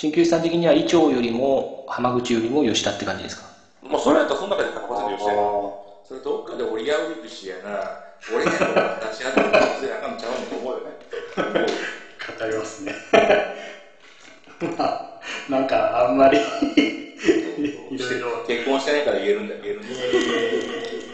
鍼灸師さん的には伊調よりも浜口よりも吉田って感じですか？もうそれやったらその中で100%吉田やそれどっかで折り合うべきしやな。俺が出し合ってるあかんちゃうんと思うよね。語りますね。まあなんかあんまり。いろいろ。結婚してないから言えるんだ言えるんですすい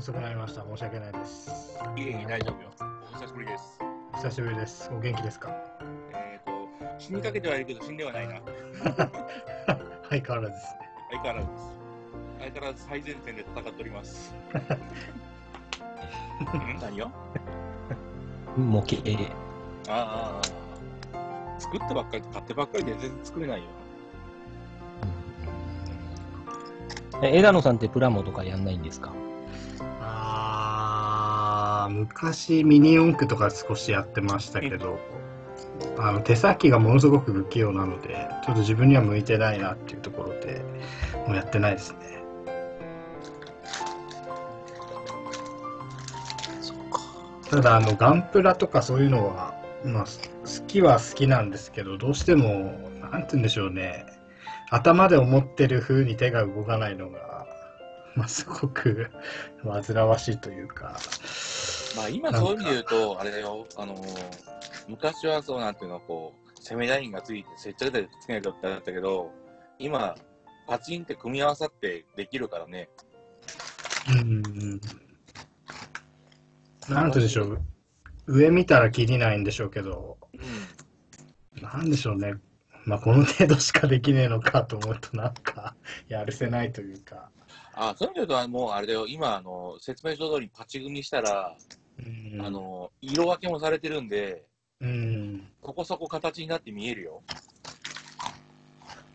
遅くなりました申し訳ないですいえいえ、大丈夫よ。お久しぶりです。お久しぶりですお元気ですか？えっ、と、死にかけてはいるけど、死んではないな。相変わらずですね相変わらずです。相変わらず最前線で戦っております。ん？何よ？模型。ああ作ってばっかり、買ってばっかりで全然作れないよ。え枝野さんってプラモとかやんないんですか？昔ミニ四駆とか少しやってましたけど、あの手先がものすごく不器用なのでちょっと自分には向いてないなっていうところでもうやってないですね。ただあのガンプラとかそういうのは、まあ、す好きは好きなんですけどどうしてもなんて言うんでしょうね。頭で思ってる風に手が動かないのが、まあ、すごく 煩わしいというかまあ今そういう意味で言うと、あれだよ、あのー昔はそうなんていうの、こう、攻めラインがついて、接着剤つけないとってなったけど、今、パチンって組み合わさってできるからね。うんなんて言うんでしょう。上見たらきりないんでしょうけど。うん。なんでしょうね。まあこの程度しかできねえのかと思うとなんかやるせないというか、あ、そういう意味で言うと、もうあれだよ、今、あの、説明書通りパチ組みしたら、うん、あの、色分けもされてるんで、うんそこそこ形になって見えるよ。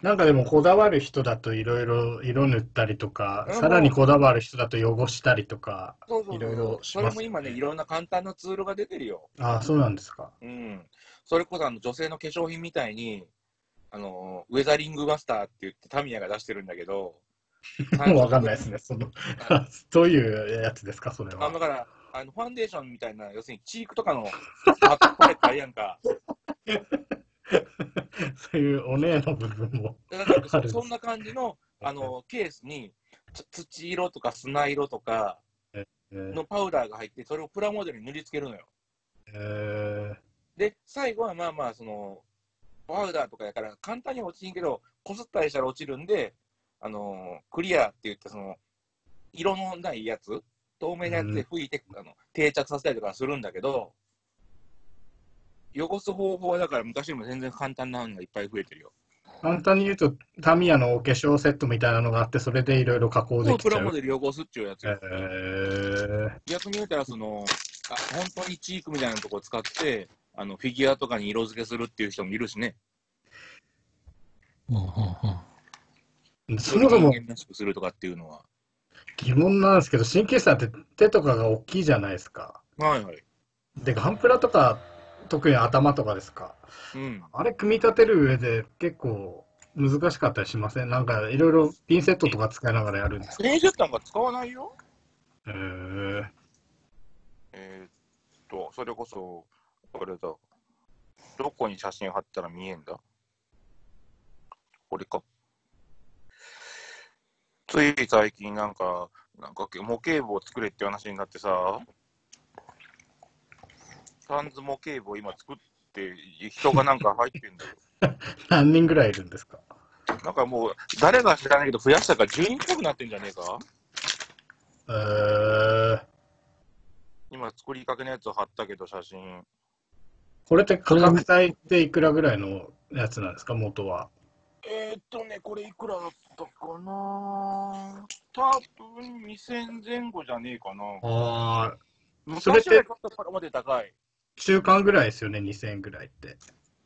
なんかでもこだわる人だといろいろ色塗ったりとか、うんさらにこだわる人だと汚したりとか、いろいろしそますれも今ね、いろんな簡単なツールが出てるよ。ああ、そうなんですか。うん。それこそあの女性の化粧品みたいに、あの、ウェザリングマスターって言ってタミヤが出してるんだけど、も うわかんないですね。その、どういうやつですか、それはあだ。から、あのファンデーションみたいな、要するにチークとかのパッパレットあるやんか。そういうお姉の部分も。あるそそんな感じのあのケースにつ土色とか砂色とかえーのパウダーが入って、それをプラモデルに塗りつけるのよ。えーで、最後はまあまあ、その、パウダーとかやから簡単には落ちんけど、こすったりしたら落ちるんで、あのクリアって言って、その、色のないやつ、透明なやつで拭いて、あの定着させたりとかするんだけど、汚す方法はだから昔よりも全然簡単なのがいっぱい増えてるよ。簡単に言うと、タミヤのお化粧セットみたいなのがあって、それでいろいろ加工できちゃう。プラモデル汚すっていうやつえよ。ー逆に言うたら、その、あ本当にチークみたいなところを使って、あの、フィギュアとかに色付けするっていう人もいるしね。うんうんうん。そもそも人間らしくするとかっていうのは。疑問なんですけど、神経質って手とかが大きいじゃないですか。はいはい。で、ガンプラとか、特に頭とかですか。うん。あれ、組み立てる上で結構難しかったりしません？なんかいろいろピンセットとか使いながらやるんですか？ペンセットなんか使わないよ。へーえーっと、それこそ、あれだ。どこに写真貼ったら見えんだ？これか。つい最近なんか、なんか模型部を作れって話になってさ、サンズ模型部を今作って、人がなんか入ってんだよ。何人ぐらいいるんですか？なんかもう、誰が知らないけど増やしたから10人っぽくなってんじゃねえか？えー、今作りかけのやつを貼ったけど、写真。これって価格帯っていくらぐらいのやつなんですか？元は。えー、っとね、これいくらだったかな？多分2000前後じゃねえかな。ああ、それってまで高い。中間ぐらいですよね、2000円ぐらいって。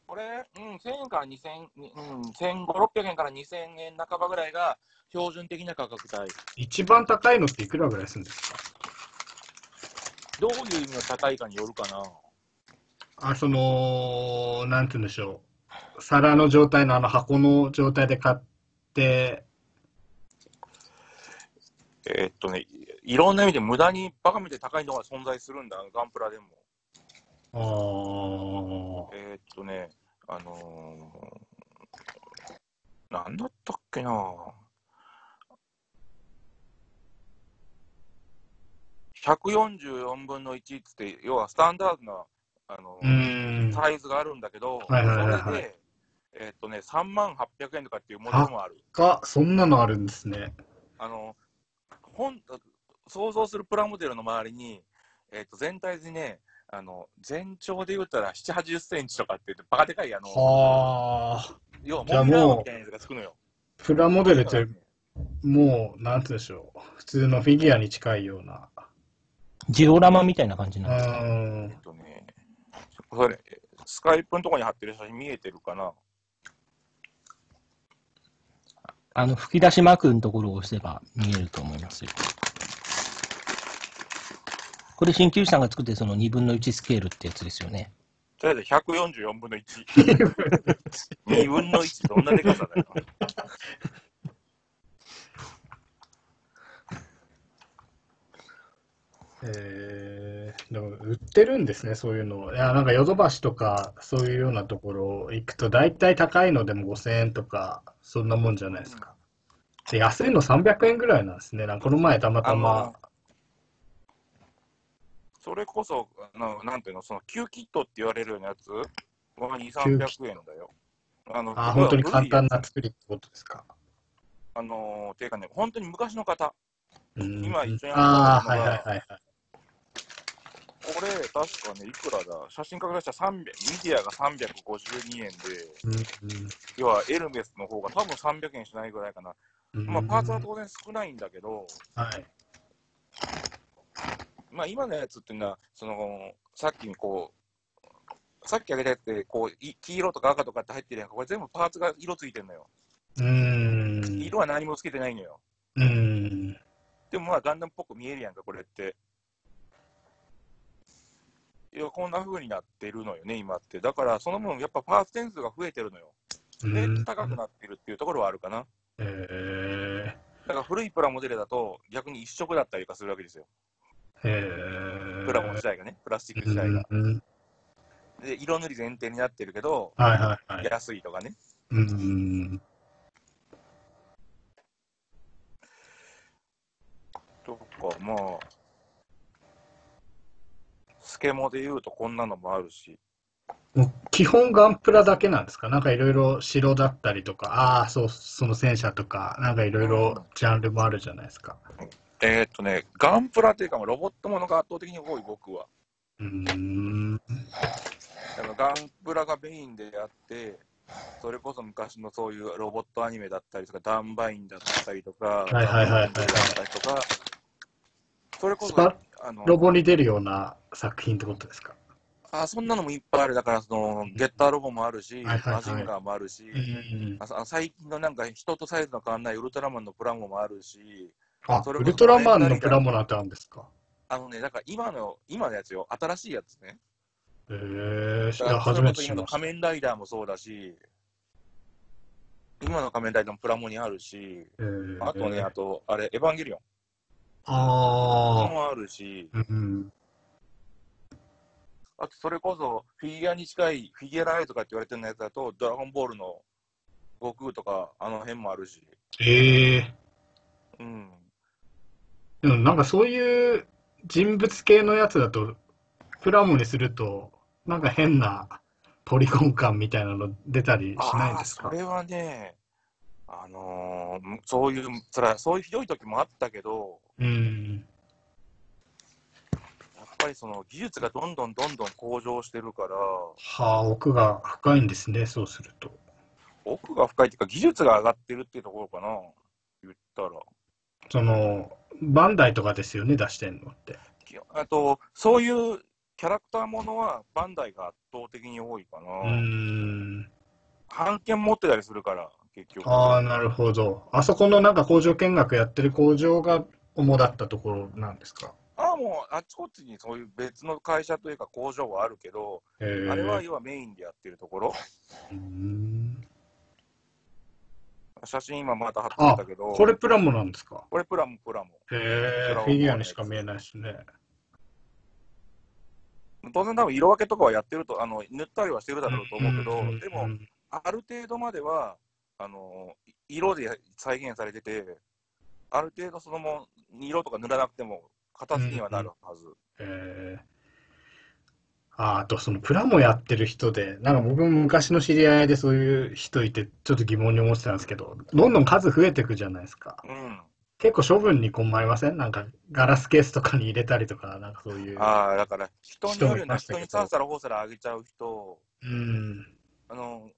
これ、うん、1000円から2000、うん、1500、600円から2000円半ばぐらいが標準的な価格帯。一番高いのっていくらぐらいするんですか？どういう意味の高いかによるかな。あ、その、なんて言うんでしょう。皿の状態のあの箱の状態で買って、えーっとね、いいろんな意味で無駄にバカみたいに高いのが存在するんだ、ガンプラでも。あー。えーっとね、あのー、なんだったっけな。144分の1っつって、要はスタンダードな、あのうーん。サイズがあるんだけど、はいはいはいはい。それで、えーっとね、3万800円とかっていうものもある。か、そんなのあるんですね。あの、本、想像するプラモデルの周りに、えっ、と、全体でね、あの、全長で言ったら7、80センチとかって言って、バカでかい、あの、はあ。要はじゃあモみたいなやつがつくのよ。プラモデルって、もう、なんて言うんでしょう。普通のフィギュアに近いような。ジオラマみたいな感じうなんですか？ーんえっ。とね、それ、スカイプのとこに貼ってる写真見えてるかな？あの、吹き出しマークのところを押せば見えると思いますよ。これ、鍼灸師さんが作ってるその2分の1スケールってやつですよね。とりあえず144分の1。2分の1、どんなでかさだよ。えー、でも売ってるんですね、そういうの。いや、なんかヨドバシとか、そういうようなところ行くと、大体高いのでも5000円とか、そんなもんじゃないですか。で安いの300円ぐらいなんですね。なんかこの前たまたま、それこそ、あのなんていうの、その、キューキットって言われるようなやつ？は2、キューキ300円だよ。あの、あ、本当に簡単な。な作りってことですか？あのー、ていうかね、本当に昔の方、うん今一緒にあっのがはいはいはいはい。これ、確かね、いくらだ？写真拡大したら300、ミディアが352円で、うん要はエルメスの方が多分300円しないぐらいかな。うんまあ、パーツは当然少ないんだけど、はい。まあ、今のやつっていうのは、その、さっきにこう、さっき挙げたやつって、こう、い黄色とか赤とかって入ってるやんか、これ全部パーツが色ついてるのよ。うーん。色は何もつけてないのよ。うーん。でもまあ、ガンダムっぽく見えるやんか、これって。いや、こんな風になってるのよね、今って。だから、その分、やっぱパーツ点数が増えてるのよ。で、うん高くなってるっていうところはあるかな。えー、だから、古いプラモデルだと、逆に一色だったりとかするわけですよ。えー、プラモ自体がね、プラスチック自体が。で、色塗り前提になってるけど、はいはいはい。安いとかね。うん。とか、まあ、スケモで言うとこんなのもあるし、もう基本ガンプラだけなんですか？なんかいろいろ城だったりとか、ああ、そう、その戦車とか、なんかいろいろジャンルもあるじゃないですか。えーっとね、ガンプラっていうか、ロボットものが圧倒的に多い、僕は。うーん。だからガンプラがメインであって、それこそ昔のそういうロボットアニメだったりとか、ダンバインだったりとか、はいはいはいはいダンバインだったりとか、それこそあのロボに出るような作品ってことですか？あ、そんなのもいっぱいある。だから、その、ゲッターロボもあるし、はいはいはいマジンガーもあるし、うん。あさ最近のなんか人とサイズの変わんないウルトラマンのプラモもあるし、あ、それウルトラマンのプラモなんてあるんですか？あのね、だから今の、今のやつよ、新しいやつね。えー、初めて知りました仮。面ライダーもそうだし、今の仮面ライダーもプラモにあるし、えー、あとね、あと、あれ、エヴァンゲリオンああ、もあるし、うん。あとそれこそフィギュアに近い、フィギュアライとかって言われてるやつだと、ドラゴンボールの悟空とか、あの辺もあるし、ええうん。でもなんかそういう人物系のやつだと、プラモにすると、なんか変なポリゴン感みたいなの出たりしないんですか？それはね、あのーそういう、そら、そういうひどい時もあったけど、うん。やっぱりその技術がどんどんどんどん向上してるから、はあ、奥が深いんですね、そうすると。奥が深いっていうか、技術が上がってるっていうところかな、言ったら。その、バンダイとかですよね、出してんのって。きあと、そういうキャラクターものはバンダイが圧倒的に多いかな。うーん。版権持ってたりするから、結局。ああ、なるほど。あそこのなんか工場見学やってる工場が主だったところなんですか？ああ、もう、あっちこっちにそういう別の会社というか工場はあるけど、あれは要はメインでやってるところ。写真今また貼ってあたけど、これプラモなんですか？これプラモプラモ。へえ、フィギュアにしか見えないですね。当然多分色分けとかはやってると、あの塗ったりはしてるだろうと思うけど、ん。でも、ある程度までは、あの色で再現されてて、ある程度そのも色とか塗らなくても形にはなるはず。えーああとそのプラモやってる人で、なんか僕も昔の知り合いでそういう人いて、ちょっと疑問に思ってたんですけど、どんどん数増えていくじゃないですか。うん。結構処分に困りません？なんかガラスケースとかに入れたりとか、なんかそういう。ああ、だから人によるな、人にさらさらほうさらあげちゃう人、うん。あの、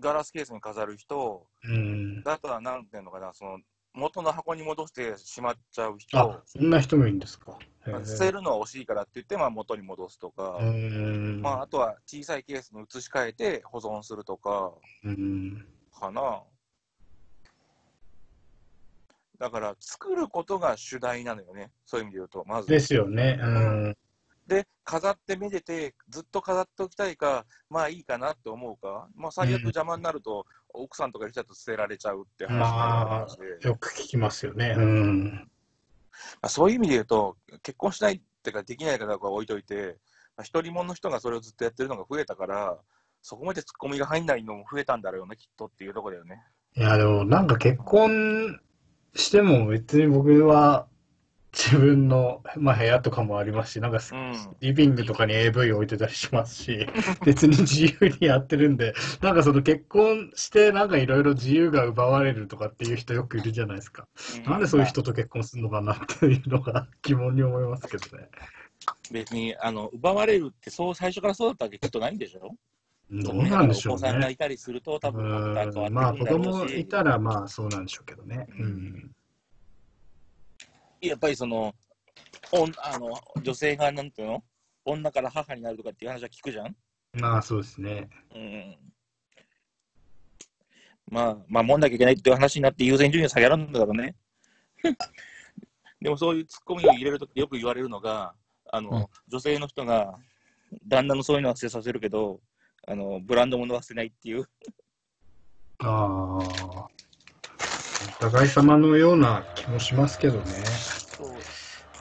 ガラスケースに飾る人、うん。あとはなんていうのかな、その元の箱に戻してしまっちゃうあ人、、そんな人もいるんですか。捨てるのは惜しいからって言って、まあ、元に戻すとか、うん。まあ、あとは小さいケースに移し替えて保存するとか、うん。かな。だから、作ることが主題なのよね、そういう意味で言うと、まず。ですよね。うん。で、飾ってめでて、ずっと飾っておきたいか、まあいいかなって思うか、まあ最悪邪魔になると、奥さんとかいる人だと捨てられちゃうって話で、よく聞きますよね。うん。まあ、そういう意味で言うと、結婚しないってか、できないかどうかは置いといて、まあ、一人者の人がそれをずっとやってるのが増えたから、そこまでツッコミが入んないのも増えたんだろうね、きっとっていうところだよね。いや、でもなんか結婚しても別に僕は自分の、まあ、部屋とかもありますし、なんかうん。リビングとかに AV 置いてたりしますし、別に自由にやってるんで、なんかその結婚してなんかいろいろ自由が奪われるとかっていう人よくいるじゃないですか。なんでそういう人と結婚するのかなっていうのが疑問に思いますけどね。別に、あの、奪われるって、そう、最初からそうだったわけきっとないんでしょ？どうなんでしょうお子さんがね。いたりすると、多う分、変わってくるーんまあ子供いたらまあそうなんでしょうけどね。うん。やっぱりその、おんあの女性がなんていうの？女から母になるとかっていう話は聞くじゃん？まあそうですね。うん。まあ、まあ、守んなきゃいけないっていう話になって優先順位を下げるんだろうね。でもそういうツッコミを入れるときよく言われるのが、あの、うん女性の人が、旦那のそういうのは捨てさせるけど、あの、ブランド物は捨てないっていう。ああ。お互い様のような気もしますけどね。そう。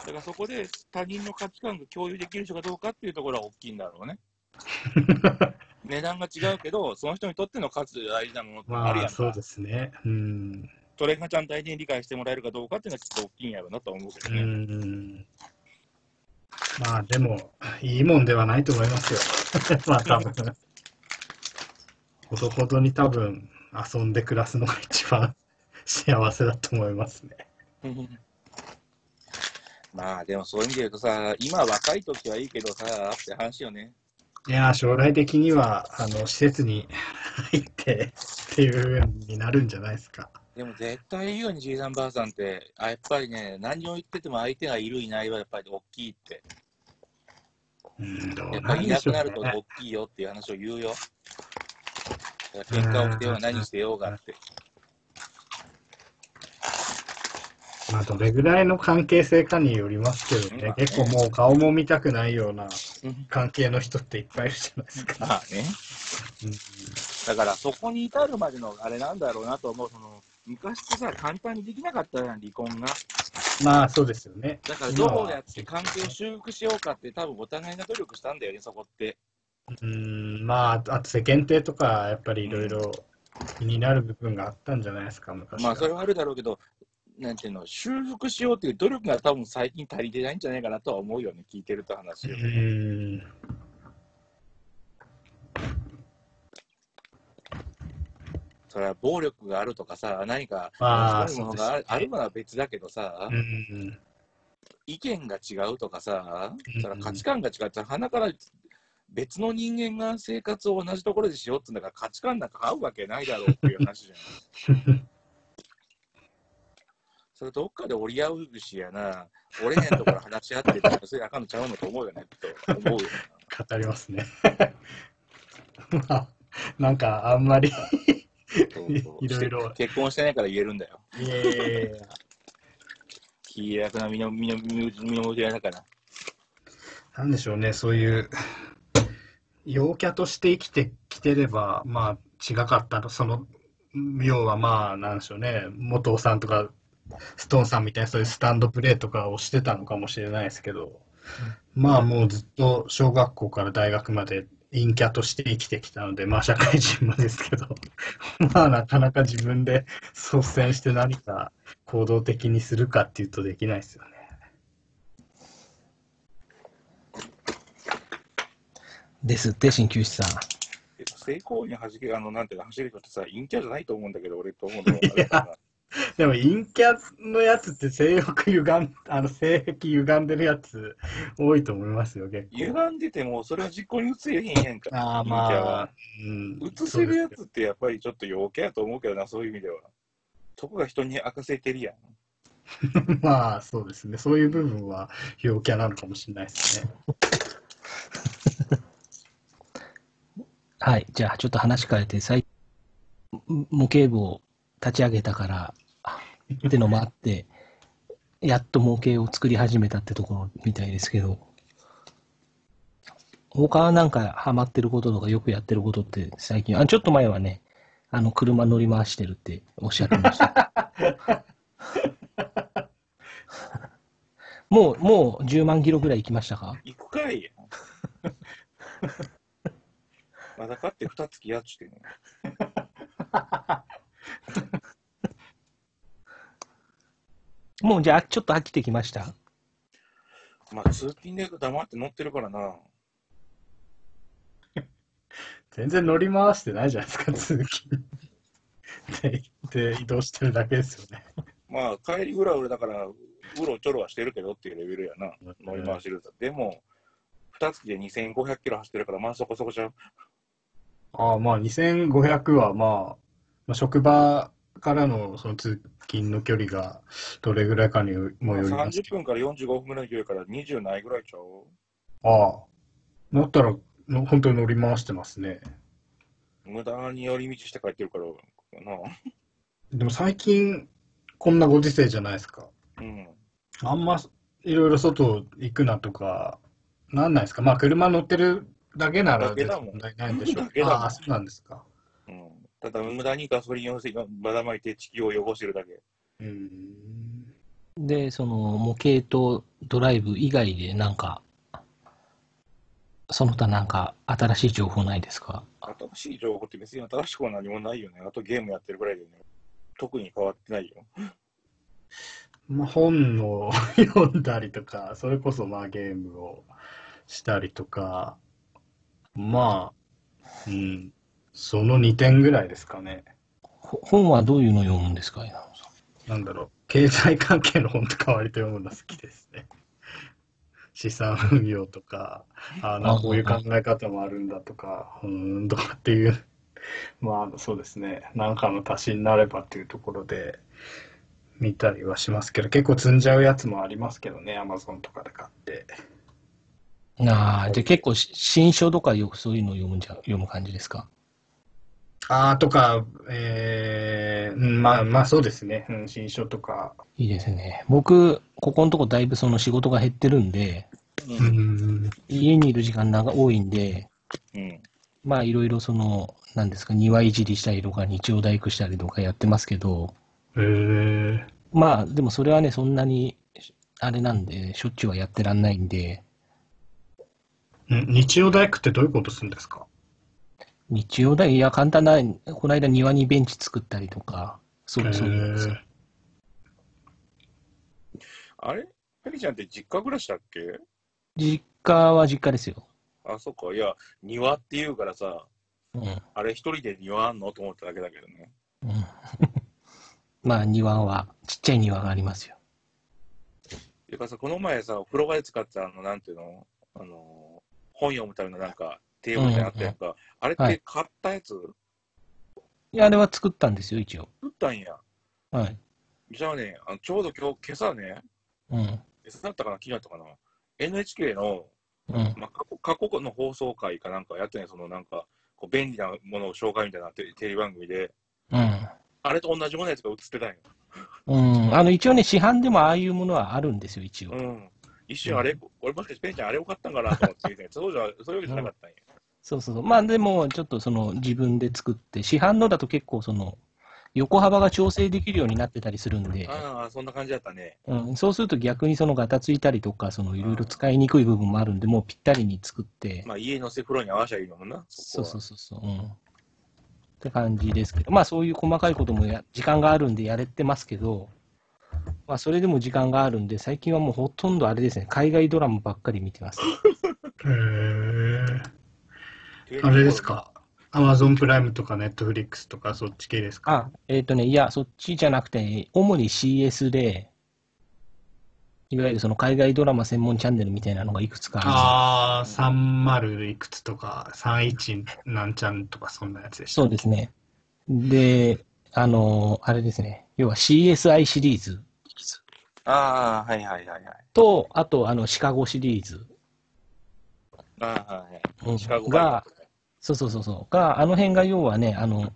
だからそこで他人の価値観が共有できる人かどうかっていうところは大きいんだろうね。値段が違うけど、その人にとっての価値で大事なものってあるやんか。まあそうですね。うん。それがちゃんと相手に理解してもらえるかどうかっていうのはきっと大きいんやろうなとは思うけうどね。ん。まあでも、いいもんではないと思いますよ。まあ多分。ほどほどに多分遊んで暮らすのが一番幸せだと思いますね。まあでもそういう意味で言うとさ、今若い時はいいけどさ、って話よね。いやー、将来的には、あの、施設に 入ってっていう風になるんじゃないですか。でも絶対言うようにじいさんばあさんって、あやっぱりね、何を言ってても相手がいるいないはやっぱり大きいって。うん、どうやっぱなんでしょうりいなくなるとね。大きいよっていう話を言うよ。喧嘩をしてようが何してようがって。まあ、どれぐらいの関係性かによりますけどね、まあね結構もう顔も見たくないようなうん関係の人っていっぱいいるじゃないですか。まあね。だからそこに至るまでのあれなんだろうなと思う。その昔ってさ、簡単にできなかったやん、離婚が。まあ、そうですよね。だからどうやって関係を修復しようかって多分お互いが努力したんだよね、そこって。うん、まあ、あと世間体とか、やっぱりいろいろ気になる部分があったんじゃないですか、昔は。まあそれはあるだろうけど、なんていうの、修復しようっていう努力が多分最近足りてないんじゃないかなとは思うよね、聞いてると話を。うん。それは暴力があるとかさ、何かまあそういうものがある,、のは別だけどさ、うん。意見が違うとかさ、うんそれは価値観が違って、鼻から別の人間が生活を同じところでしようってんだから価値観なんか合うわけないだろうっていう話じゃん。それどっかで折り合うしやな、折れへんところ話し合ってって、それあかんのちゃうのと思うよね、と思うよ語りますね。まあ、なんかあんまりな。そうそう いろいろ結婚してないから言えるんだよ。いやいやいや気楽な身の身の身のだから。なんでしょうね、そういう、陽キャとして生きてきてれば、まあ、違かったの、その、要はまあ、なんでしょうね、元尾さんとか、ストーンさんみたいな、そういうスタンドプレーとかをしてたのかもしれないですけど、まあ、もうずっと小学校から大学まで陰キャとして生きてきたので、まあ、社会人もですけど、まあ、なかなか自分で率先して何か行動的にするかっていうとできないですよね。ですって、鍼灸師さん。え成功に走り、あの、なんていうの、走る人ってさ、陰キャじゃないと思うんだけど、俺と思うのもあれだな でも陰キャのやつって性欲歪ん、あの性癖歪んでるやつ多いと思いますよ、結構。歪んでても、それは実行に移せへんやんか。ああ、陰キャはまあ、うん。移せるやつってやっぱりちょっと陽キャやと思うけどな、そういう意味では。そこが人に明かせてるやん。まあ、そうですね。そういう部分は陽キャなのかもしれないですね。はい。じゃあ、ちょっと話変えて、最模型部を立ち上げたから、ってのもあって、やっと模型を作り始めたってところみたいですけど、他はなんかハマってることとかよくやってることって最近、あ、ちょっと前はね、あの、車乗り回してるっておっしゃってました。もう、もう10万キロぐらい行きましたか？行くかい。まだかって二月やっちてんの もうじゃあ、ちょっと飽きてきました？まあ、通勤で黙って乗ってるからな。全然乗り回してないじゃないですか、通勤。で、で移動してるだけですよね。まあ、帰りぐらい俺だから、うろちょろはしてるけどっていうレベルやな。乗り回してると。でも、二月で2500キロ走ってるから、まあそこそこちゃう。ああ、まあ、2500は、まあ、まあ、職場からのその通勤の距離がどれぐらいかにもよります30分から45分ぐらいの距離から20ないぐらいちゃうああ。だったら、の本当に乗り回してますね。無駄に寄り道して帰ってるからな。でも最近、こんなご時世じゃないですか。うん。あんまいろいろ外行くなとか、なんないですか？まあ、車乗ってるだけなら問題ないんでしょうだけだもんああ、そうなんですか。うん。ただ、無駄にガソリンをばだまいて地球を汚してるだけ。うーん。で、その模型とドライブ以外でなんか、その他なんか新しい情報ないですか？新しい情報って別に新しくは何もないよね。あとゲームやってるぐらいだよね。特に変わってないよ。まあ、本を読んだりとか、それこそまあゲームをしたりとか、まあ、うん、その2点ぐらいですかね。ほ本はどういうのを読むんですか稲野さなんだろう、経済関係の本とか割と読むの好きですね。資産運用とか、あなこういう考え方もあるんだとか、うーんとかっていう、まあそうですね、なんかの足しになればっていうところで見たりはしますけど、結構積んじゃうやつもありますけどね、アマゾンとかで買って。んああ、じゃあ結構し新書とかよくそういうのを読むんじゃ、読む感じですか？あーとか、えー、うんまあまあそうですね、うん、新書とか。いいですね。僕、ここのとこだいぶその仕事が減ってるんで、う。うんん、家にいる時間長多いんで、うん。まあいろいろその、なんですか、庭いじりしたりとか日曜大工したりとかやってますけど、えー、まあでもそれはね、そんなに、あれなんで、しょっちゅうはやってらんないんで、ん日曜大工ってどういうことするんですか？日曜大、いや、簡単な、この間庭にベンチ作ったりとか、そう、そうなんですよ。あれ？ペリちゃんって実家暮らしだっけ？実家は実家ですよ。あ、そっか。いや、庭って言うからさ、うん。あれ一人で庭あんのと思っただけだけどね。うん、まあ庭は、ちっちゃい庭がありますよ。ていうかさ、この前さ、お風呂場で使ってたあの、なんていうの？あの、本読むためのなんか、テーブルみたいなのあったやんか。あれっはいて買ったやつ、いや、あれは作ったんですよ、一応。作ったんや。はい。じゃあね、あのちょうど今日、今朝ね、うん。今朝だったかな、昨日だったかな、NHK の、うん。まあ、過去過去の放送回かなんかやってね、そのなんか、こう便利なものを紹介みたいなテテレビ番組で、うん。あれと同じようなやつが映ってたんよ。うん。あの、一応ね、市販でもああいうものはあるんですよ、一応。うん。一瞬あれ、俺もしかしてペンちゃんあれよかったんかなと思って見て、そうじゃ、そういうわけじゃなかったんや。そうそうそう。まあでも、ちょっとその自分で作って、市販のだと結構その、横幅が調整できるようになってたりするんで、ああ、そんな感じだったね。うん、そうすると逆にそのガタついたりとか、そのいろいろ使いにくい部分もあるんで、もうぴったりに作って、まあ家のセフロに合わせゃいいのもんな。そうそうそそうそう、うん。って感じですけど、まあそういう細かいこともや時間があるんでやれてますけど、まあそれでも時間があるんで、最近はもうほとんどあれですね、海外ドラマばっかり見てます。へーこはあれですか？アマゾンプライムとかネットフリックスとかそっち系ですか？あ、えっ、とね、いや、そっちじゃなくて、主に CS で、いわゆるその海外ドラマ専門チャンネルみたいなのがいくつかあるんですよああ、30いくつとか、31なんちゃんとかそんなやつでした。そうですね。で、あの、あれですね。要は CSI シリーズああ、はいはいはいはい。と、あと、あの、シカゴシリーズああ、はいうんはい。シカゴが、そうそうそうそう。が、あの辺が要はね、あの、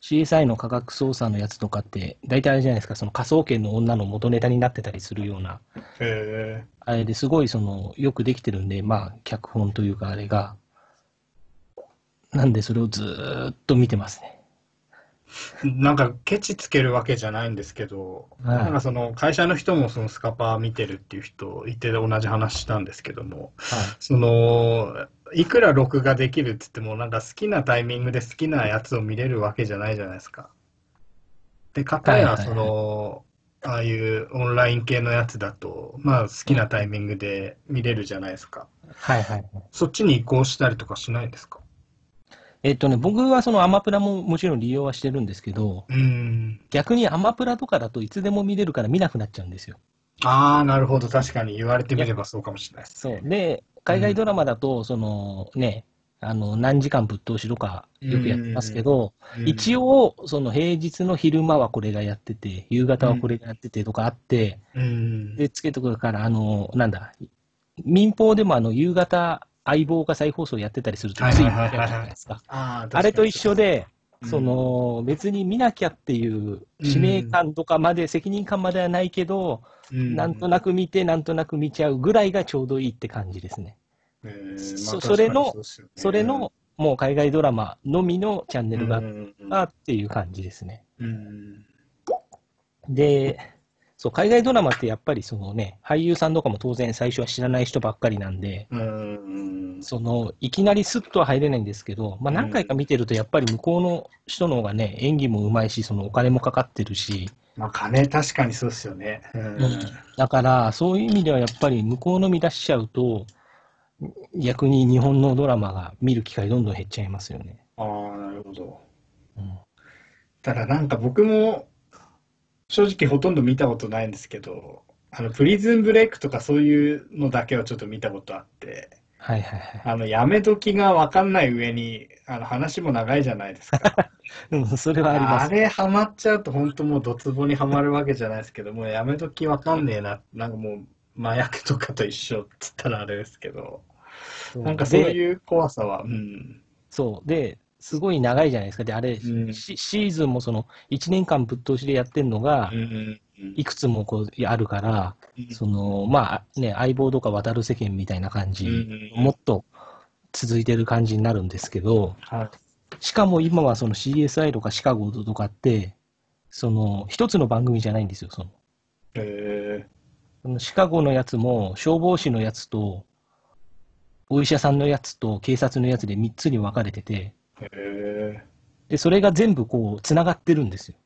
CSI の科学捜査のやつとかって、大体あれじゃないですか、その科捜研の女の元ネタになってたりするような、へあれですごいその、よくできてるんで、まあ、脚本というかあれが、なんでそれをずーっと見てますね。え。なんか、ケチつけるわけじゃないんですけど、はいなんかその会社の人もそのスカパー見てるっていう人いて同じ話したんですけども、はい。その、いくら録画できるって言っても、なんか好きなタイミングで好きなやつを見れるわけじゃないじゃないですか。で、かたや、その、ああいうオンライン系のやつだと、まあ好きなタイミングで見れるじゃないですか。はいはい。そっちに移行したりとかしないですか？えっとね、僕はそのアマプラももちろん利用はしてるんですけど、うーん。逆にアマプラとかだといつでも見れるから見なくなっちゃうんですよ。ああ、なるほど。確かに言われてみればそうかもしれないですそう。ね。で、海外ドラマだと、そのね、あの、何時間ぶっ通しとかよくやってますけど、うん一、応、その平日の昼間はこれがやってて、夕方はこれがやっててとかあって、うん。で、つけとくから、あの、なんだ、民放でもあの、夕方、相棒が再放送やってたりするとつい見ちゃうじゃないですか。ああれと一緒で、うんその、別に見なきゃっていう使命感とかまで、責任感まではないけど、なんとなく見て、なんとなく見ちゃうぐらいがちょうどいいって感じですね。く、えー。そまあそれのそれの、もう海外ドラマのみのチャンネルがあっていう感じですね。うん。で、そう、海外ドラマってやっぱりそのね、俳優さんとかも当然最初は知らない人ばっかりなんで、うんその、いきなりスッとは入れないんですけど、まあ何回か見てるとやっぱり向こうの人の方がね、演技も上手いし、そのお金もかかってるし、まあ、金、確かにそうですよね。うんだから、そういう意味ではやっぱり向こうの見出しちゃうと、逆に日本のドラマが見る機会どんどん減っちゃいますよね。ああ、なるほど。うんただなんか僕も正直ほとんど見たことないんですけど、あのプリズンブレイクとかそういうのだけはちょっと見たことあって、はいはいはい。あのやめ時がわかんない上にあの話も長いじゃないですか。うん、それはあります。あれハマっちゃうと本当もうドツボにはまるわけじゃないですけど、もうやめ時わかんねえな、なんかもう麻薬とかと一緒っつったらあれですけど、なんかそうでいう怖さは、うん。そう。で、すごい長いじゃないですか。で、あれ、うん。シシーズンもその、1年間ぶっ通しでやってんのがう、んいくつもこう、あるから、その、まあ、ね、相棒とか渡る世間みたいな感じ、うんもっと続いてる感じになるんですけど、はい。しかも今はその CSI とかシカゴとかって、その、一つの番組じゃないんですよ。その、えそのシカゴのやつも、消防士のやつと、お医者さんのやつと警察のやつで3つに分かれてて、ー、えで、それが全部こう、繋がってるんですよ。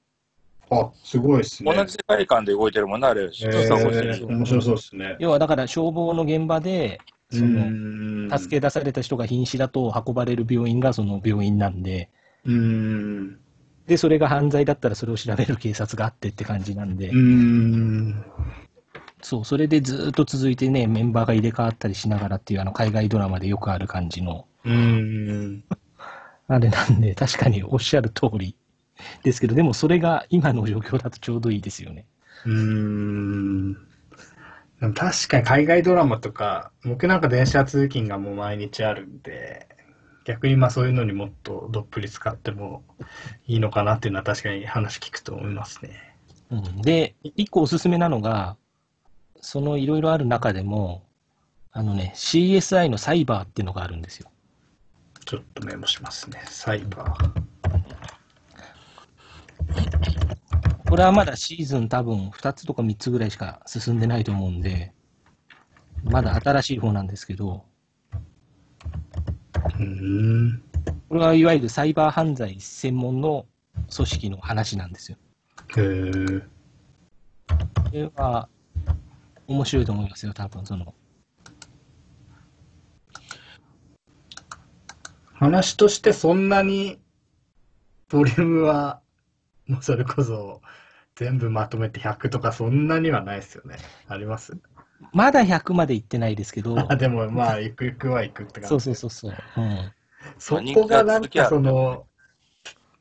ー、あ、すごいですね。同じ世界観で動いてるもんな、あれ。面白そうですね。要はだから消防の現場で、その、の助け出された人が瀕死だと運ばれる病院がその病院なんで、うーん。で、それが犯罪だったらそれを調べる警察があってって感じなんでうー、ん。そう、それでずーっと続いてね、メンバーが入れ替わったりしながらっていうあの海外ドラマでよくある感じの、うーん。あれなんで、確かにおっしゃる通りですけど、でもそれが今の状況だとちょうどいいですよね。うーん。確かに海外ドラマとか、僕なんか電車通勤がもう毎日あるんで、逆にまあそういうのにもっとどっぷり使ってもいいのかなっていうのは確かに話聞くと思いますね。うん、で、一個おすすめなのが、そのいろいろある中でも、あのね、CSI のサイバーっていうのがあるんですよ。ちょっとメモしますね。サイバー。これはまだシーズン多分2つとか3つぐらいしか進んでないと思うんで、まだ新しい方なんですけど、うーん。これはいわゆるサイバー犯罪専門の組織の話なんですよ。へーこれは面白いと思いますよ、多分その。話としてそんなにボリュームは、もうそれこそ全部まとめて100とかそんなにはないですよね。あります？まだ100まで行ってないですけど、あでもまあ、ゆくゆくはいくって感じ。そうそうそうそう。うんそこがなんかその、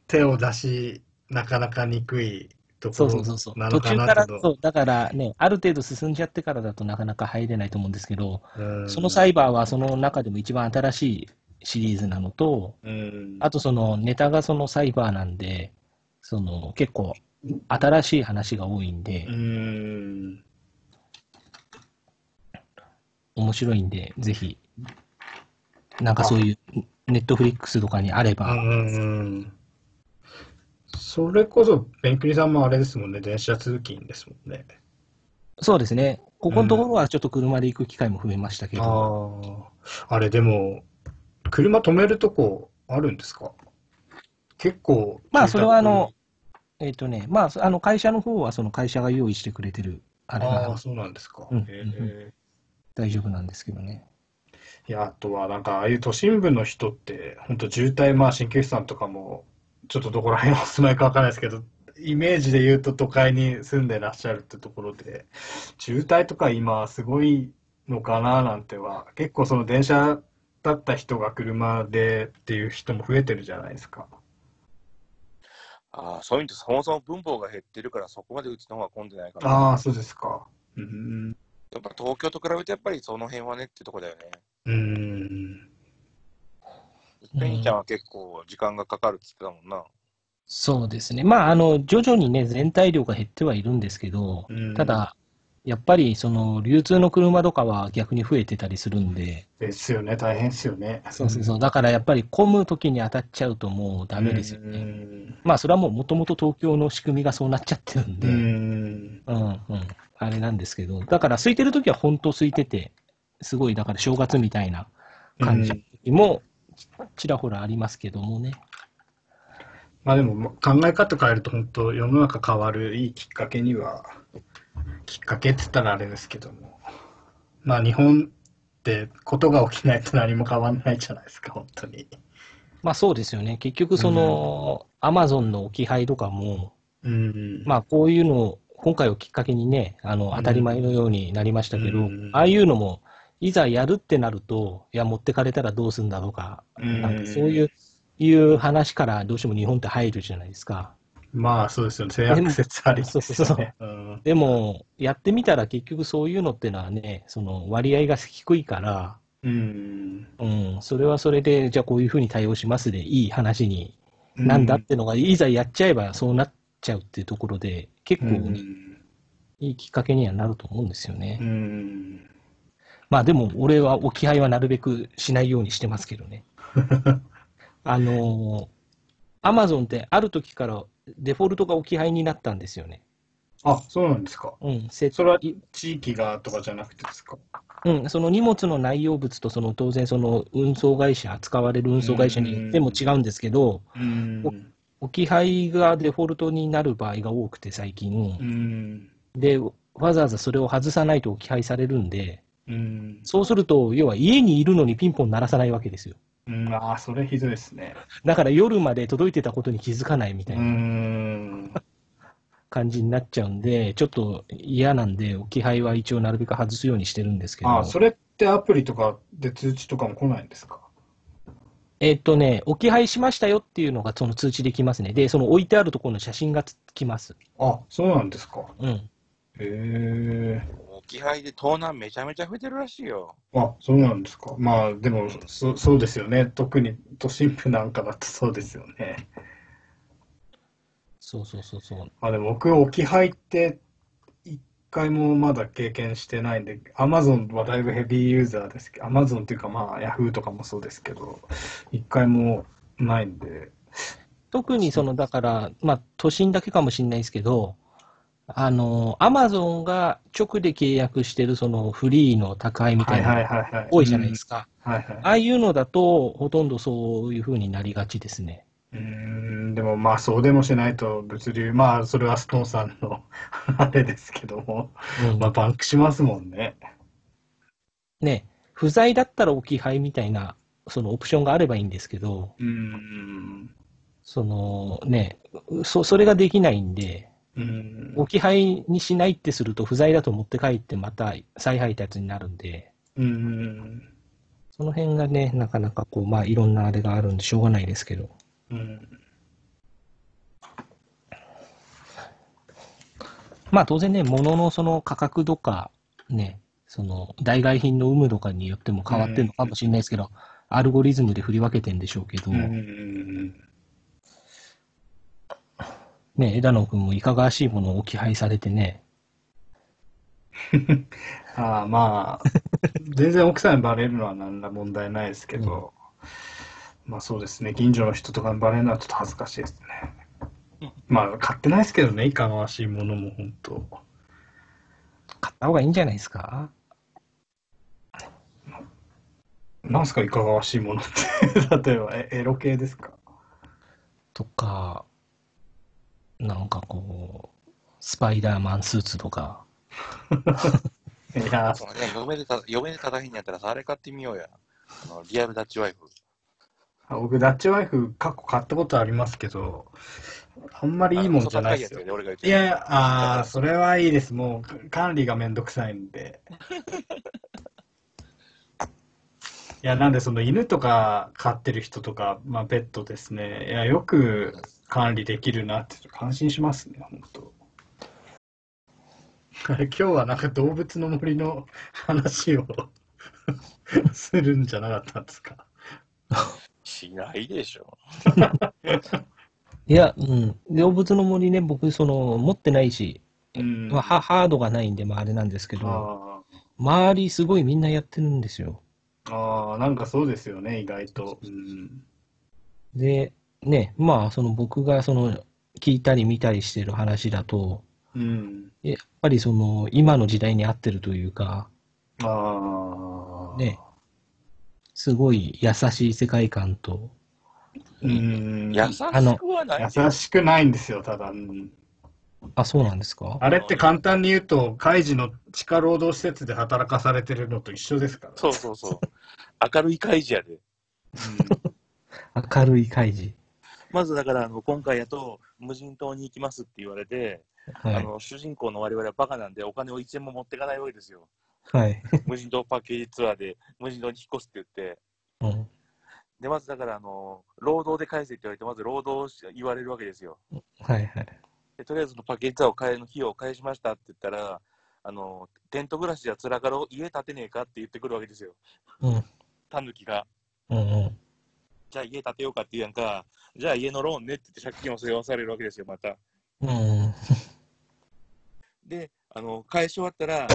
手を出し、なかなかにくいとこそうろそうそうそう。途中から。そう、だからね、ある程度進んじゃってからだとなかなか入れないと思うんですけど、うんそのサイバーはその中でも一番新しいシリーズなのと、うん。あとそのネタがそのサイバーなんで、その結構新しい話が多いんでう、ん。面白いんで、ぜひ、なんかそういうネットフリックスとかにあれば、うん。それこそ、ベンクリさんもあれですもんね、電車通勤ですもんね。そうですね、ここのところはちょっと車で行く機会も増えましたけど、ああ。あれ、でも、車止めるとこあるんですか？結構。まあそれはあの、えっ、とね、まあ、あの会社の方はその会社が用意してくれてる、あれがああ、そうなんですか。うん大丈夫なんですけどね。いや、あとは、なんか、ああいう都心部の人って、本当渋滞、まあ、鍼灸師さんとかも、ちょっとどこら辺お住まいかわからないですけど、イメージで言うと都会に住んでらっしゃるってところで、渋滞とか今、すごいのかななんては、結構その電車だった人が車でっていう人も増えてるじゃないですか。ああ、そういう意味でそもそも分母が減ってるから、そこまでうちの方が混んでないかな。ああ、そうですか。うん。やっぱ東京と比べてやっぱりその辺はねってとこだよね。うん。ペニちゃんは結構時間がかかるって言ってたもんな。そうですね。まあ、あの、徐々にね、全体量が減ってはいるんですけど、うんただ、やっぱり、その、流通の車とかは逆に増えてたりするんで、ですよね、大変ですよね。そうそうそう。だからやっぱり混む時に当たっちゃうともうダメですようね。ん。まあ、それはもう元々東京の仕組みがそうなっちゃってるんで、うん。うん、うん。あれなんですけど、だから空いてる時は本当空いてて、すごい、だから正月みたいな感じもちらほらありますけどもね。まあでもま考え方変えると本当世の中変わるいいきっかけには、きっかけって言ったらあれですけども、まあ日本ってことが起きないと何も変わんないじゃないですか、本当に。まあそうですよね。結局その、アマゾンの置き配とかも、うん。まあこういうのを、今回をきっかけにね、あの、当たり前のようになりましたけど、うんああいうのも、いざやるってなると、いや、持ってかれたらどうすんだとか、うんなんかそういう、いう話からどうしても日本って入るじゃないですか。まあそうですよね、制約説ありですよね。そうそうそう うんでも、やってみたら結局そういうのってのはね、その割合が低いから、うん。うん、それはそれで、じゃあこういうふうに対応しますでいい話になんだってのが、いざやっちゃえばそうなっちゃうっていうところで、結構いいきっかけにはなると思うんですよね。うん。まあでも、俺は置き配はなるべくしないようにしてますけどね。あのアマゾンってある時からデフォルトが置き配になったんですよね。あ、そうなんですか。うん、せそれは地域がとかじゃなくてですか？うん、その荷物の内容物とその当然その運送会社、使われる運送会社によっても違うんですけど、うん。置き配がデフォルトになる場合が多くて最近う、ん。で、わざわざそれを外さないと置き配されるんで、うん。そうすると、要は家にいるのにピンポン鳴らさないわけですよ。うん、ああ、それひどいですね。だから夜まで届いてたことに気づかないみたういな。ん。感じになっちゃうんで、ちょっと嫌なんで、置き配は一応なるべく外すようにしてるんですけど、あ、それってアプリとかで通知とかも来ないんですか？えっとね、置き配しましたよっていうのがその通知できますね。で、その置いてあるところの写真がつきます。あ、そうなんですか。うん。へえ。置き配で盗難めちゃめちゃ増えてるらしいよ。あ、そうなんですか。まあ、でも、そ、そうですよね。特に都心部なんかだとそうですよね。そうそうそうそう。あ、でも僕、置き配って、一回もまだ経験してないんで、Amazon はだいぶヘビーユーザーですけど、Amazon っていうかまあ、Yahoo とかもそうですけど、一回もないんで、特にその、だから、まあ、都心だけかもしれないですけど、あの、アマゾンが直で契約してるそのフリーの宅配みたはいな、いはいはい。多いじゃないですか。ああいうのだと、ほとんどそういう風になりがちですね。うーん、でもまあそうでもしないと物流、まあそれはストーンさんの あれですけども、うんまあパンクしますもんね。ね、不在だったら置き配みたいな、そのオプションがあればいいんですけど、うーん、そのね、そそれができないんで、うーん、置き配にしないってすると不在だと持って帰ってまた再配達になるんで、うーん、その辺がね、なかなかこう、まあいろんなあれがあるんでしょうがないですけど。うん、まあ当然ね、物のその価格とか、ね、その代替品の有無とかによっても変わってるのかもしれないですけど、アルゴリズムで振り分けてんでしょうけど、うーん、ね、枝野くんもいかがわしいものを置き配されてね、ああまあ、全然奥さんにバレるのは何ら問題ないですけど、まあそうですね、近所の人とかにバレるのはちょっと恥ずかしいですね。まあ買ってないですけどね、いかがわしいものも本当。買った方がいいんじゃないですか？なんすか、いかがわしいものって。例えば、えエロ系ですか？とか、なんかこう、スパイダーマンスーツとか、いや、そうね、嫁でた、嫁で叩きにやったらさ、あれ買ってみようや。あの、リアルダッチワイフ。僕、ダッチワイフ、過去買ったことありますけど、あんまりいいもんじゃないですよよね、。俺が言っていやいや、ああ、それはいいです。もう、管理がめんどくさいんで。いや、なんで、その犬とか飼ってる人とか、まあ、ペットですね。いや、よく管理できるなって、感心しますね、本当。あれ、今日はなんか動物の森の話を するんじゃなかったんですか？しないでしょ。いや、うん、動物の森ね、僕、その、持ってないし、うんまあ、ハハードがないんで、まあ、あれなんですけど、あ周りすごいみんなやってるんですよ。あ、ああ、なんかそうですよね、意外と。うん。で、ね、まあ、その僕がその聞いたり見たりしてる話だと、うん。やっぱりその今の時代に合ってるというか、ああ。ね、すごい優しい世界観と、うん。優しくはないよ。優しくないんですよ、ただ。うんあ、そうなんですか？あれって簡単に言うと、カイジの地下労働施設で働かされてるのと一緒ですから。そうそうそう。明るい開示やで。明るい開示。まずだから、あの、今回やと、無人島に行きますって言われて、はい。あの、主人公の我々はバカなんで、お金を1円も持っていかないわけですよ。はい。無人島パッケージツアーで、無人島に引っ越すって言って、うん。で、まずだから、あの、労働で返せって言われて、まず労働し言われるわけですよ。はいはい。で、とりあえずそのパッケージツアーを買えの費用を返しましたって言ったら、あの、テント暮らしじゃつらかろう、家建てねえかって言ってくるわけですよ。うん。タヌキが。うんうん。じゃあ家建てようかって言うやんか。じゃあ家のローンねって言って借金を背負わされるわけですよ、また。うん。で、あの、返し終わったら、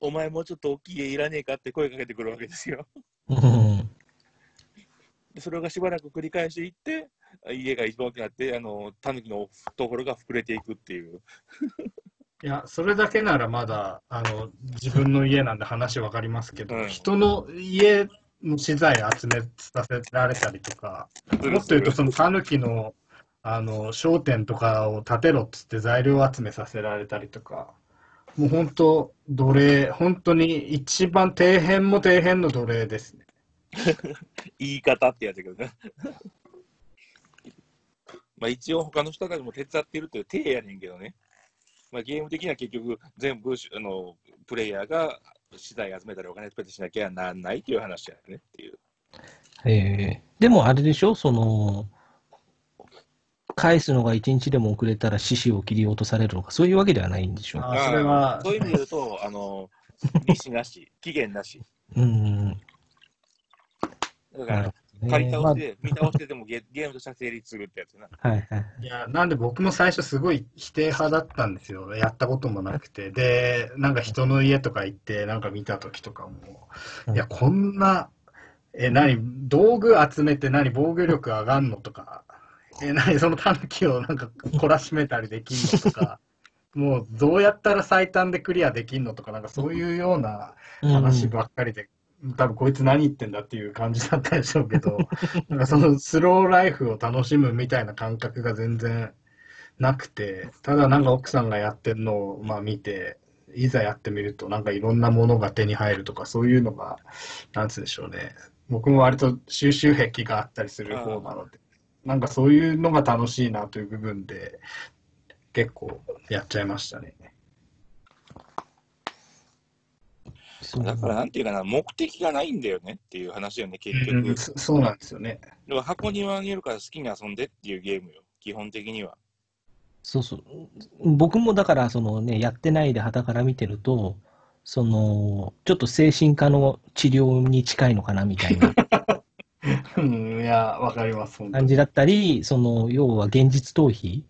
お前もうちょっと大きい家いらねえかって声かけてくるわけですよ。うん。で、それがしばらく繰り返していって、家が一番大きくなって、あの、タヌキのところが膨れていくっていう。いや、それだけならまだ、あの、自分の家なんで話わかりますけど、うん人の家の資材集めさせられたりとか、もっと言うと、そのタヌキの、あの、商店とかを建てろっつって材料集めさせられたりとか、もう本当、奴隷、本当に一番底辺も底辺の奴隷ですね。言い方ってやつだけどね。まあ一応他の人たちも手伝っているという体やねんけどね。まあゲーム的には結局全部あのプレイヤーが資材集めたりお金集めてしなきゃなんないっていう話やねっていう。えーでもあれでしょ？その、返すのが1日でも遅れたら獅子を切り落とされるのか、そういうわけではないんでしょうか。あそれはそういう意味で言うと、あの、利子なし、期限なし。うん。だから、なるほど借りね。倒して、見倒してでもゲゲームとしては成立するってやつな。まあはいはい。いや、なんで僕も最初すごい否定派だったんですよ。やったこともなくて。で、なんか人の家とか行って、なんか見た時とかも、いや、こんな、え、何、道具集めて何、防御力上がんのとか、え、何、そのタヌキをなんか懲らしめたりできんのとか、もうどうやったら最短でクリアできんのとか、なんかそういうような話ばっかりで、多分こいつ何言ってんだっていう感じだったでしょうけど、なんかそのスローライフを楽しむみたいな感覚が全然なくて、ただなんか奥さんがやってるのをまあ見て、いざやってみるとなんかいろんなものが手に入るとかそういうのが、なんつうんでしょうね。僕も割と収集癖があったりする方なので、なんかそういうのが楽しいなという部分で結構やっちゃいましたね。そうだから、なんていうかな、目的がないんだよねっていう話よね、結うん局。そそうなんですよね。でも箱庭にいるから好きに遊んでっていうゲームよ、基本的には。そうそう。僕もだから、そのね、やってないで傍から見てると、その、ちょっと精神科の治療に近いのかなみたいな うん、いや、わかります。感じだったり、その、要は現実逃避。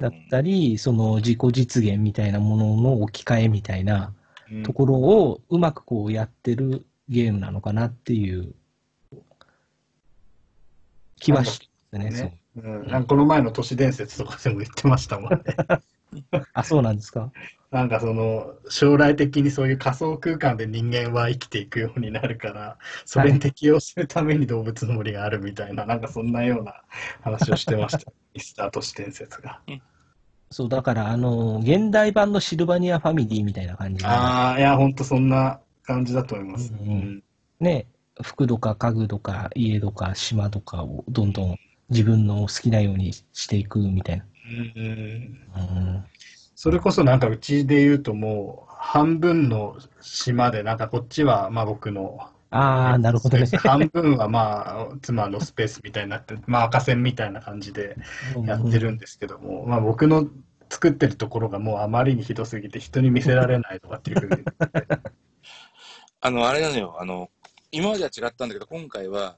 だったり、その自己実現みたいなものの置き換えみたいなうんところをうまくこうやってるゲームなのかなっていう気はしてますね。ねうん、なんかこの前の都市伝説とかでも言ってましたもんね。あ、そうなんですか？なんかその将来的にそういう仮想空間で人間は生きていくようになるから、それに適応するために動物の森があるみたいな、なんかそんなような話をしてました。ミスター都市伝説が。そう、だから、あの、現代版のシルバニアファミリーみたいな感じ。で、ああ、いや、ほんとそんな感じだと思います。うん。うん。ね、服とか家具とか家とか島とかをどんどん自分の好きなようにしていくみたいな。うんうん。うん。それこそなんかうちで言うともう半分の島でなんかこっちはまあ僕のああ、なるほどね。半分はまあ妻のスペースみたいになってまあ赤線みたいな感じでやってるんですけども、まあ僕の作ってるところがもうあまりにひどすぎて人に見せられないとかっていうふうに。あの、あれなのよ、あの、今までは違ったんだけど、今回は、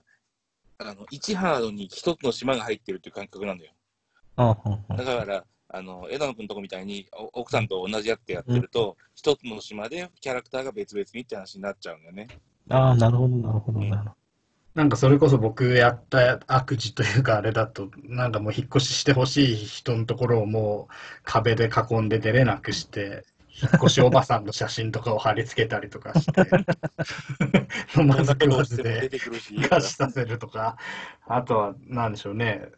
あの、1ハードに1つの島が入ってるっていう感覚なんだよ。あああだから、あの、枝野くんとこみたいに、お奥さんと同じやってやってると、一つの島でキャラクターが別々にって話になっちゃうんだよね。ああ、なるほど、なるほど、なるほど。なんかそれこそ僕やった悪事というかあれだとなんかもう引っ越ししてほしい人のところをもう壁で囲んで出れなくして引っ越しおばさんの写真とかを貼り付けたりとかして飲 まず食わずで餓死させるとか。あとはなんでしょうね。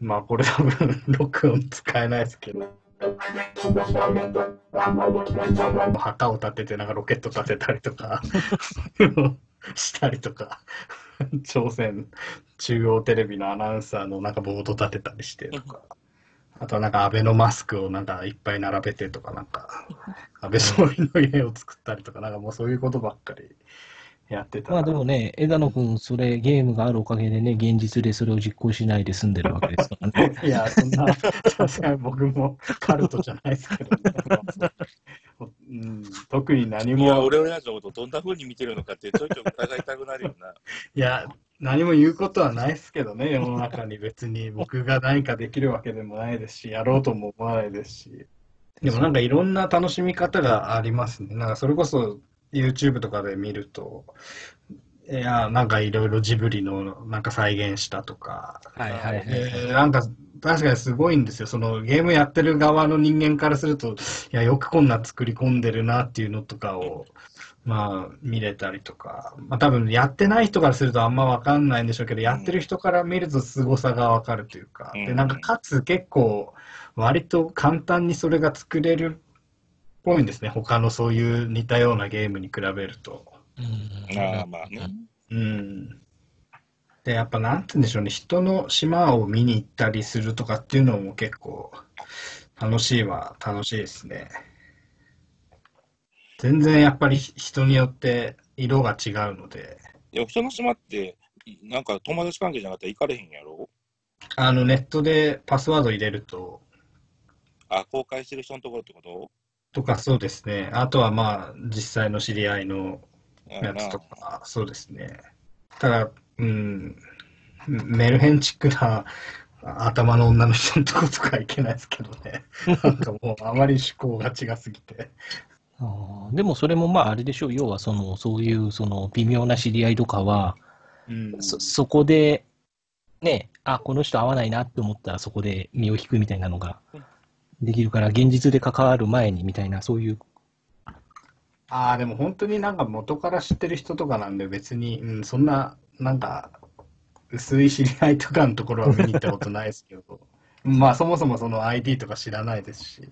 まあこれ多分録音使えないですけど旗を立ててなんかロケット立てたりとか したりとか朝鮮中央テレビのアナウンサーのなんかボード立てたりしてとかあとはなんか安倍のマスクをなんかいっぱい並べてとかなんか安倍総理の家を作ったりとかなんかもうそういうことばっかりやってたまあでもね、枝野くん、それ、ゲームがあるおかげでね、現実でそれを実行しないで済んでるわけですからね。いや、そんな、さすがに僕もカルトじゃないですけどね。うん、特に何いや、も、俺俺たちのことをどんな風に見てるのかってちょいちょい疑いたくなるよな。いや、何も言うことはないですけどね、世の中に別に僕が何かできるわけでもないですし、やろうとも思わないですし。でもなんかいろんな楽しみ方がありますね。なんかそれこそ YouTube とかで見ると、いや、なんかいろいろジブリのなんか再現したとか、はいはいはいでなんか確かにすごいんですよ。そのゲームやってる側の人間からすると、いや、よくこんな作り込んでるなっていうのとかを、まあ見れたりとか、まあ多分やってない人からするとあんまわかんないんでしょうけど、やってる人から見ると凄さがわかるというか、で、なんかかつ結構割と簡単にそれが作れるっぽいんですね。他のそういう似たようなゲームに比べると。うんああ、まあね。うん。で、やっぱなんて言うんでしょうね、人の島を見に行ったりするとかっていうのも結構楽しいは楽しいですね。全然やっぱり人によって色が違うので、でも人の島って、なんか友達関係じゃなかったら行かれへんやろ？あの、ネットでパスワード入れると、あ、公開してる人のところってこと？とかそうですね。あとはまあ、実際の知り合いのうんやつとか、そうですね。ただ、うん、メルヘンチックな頭の女の人のとことかいけないですけどね。なんかもうあまり趣向が違すぎて。あーでもそれもまああれでしょう、要はその、そういうその微妙な知り合いとかは、うんそ、そこで、ね、あ、この人合わないなって思ったらそこで身を引くみたいなのができるから、現実で関わる前にみたいな、そういう、ああ、でも本当になんか元から知ってる人とかなんで別に、うん、そんな、なんか、薄い知り合いとかのところは見に行ったことないですけど、まあそもそもその ID とか知らないですし。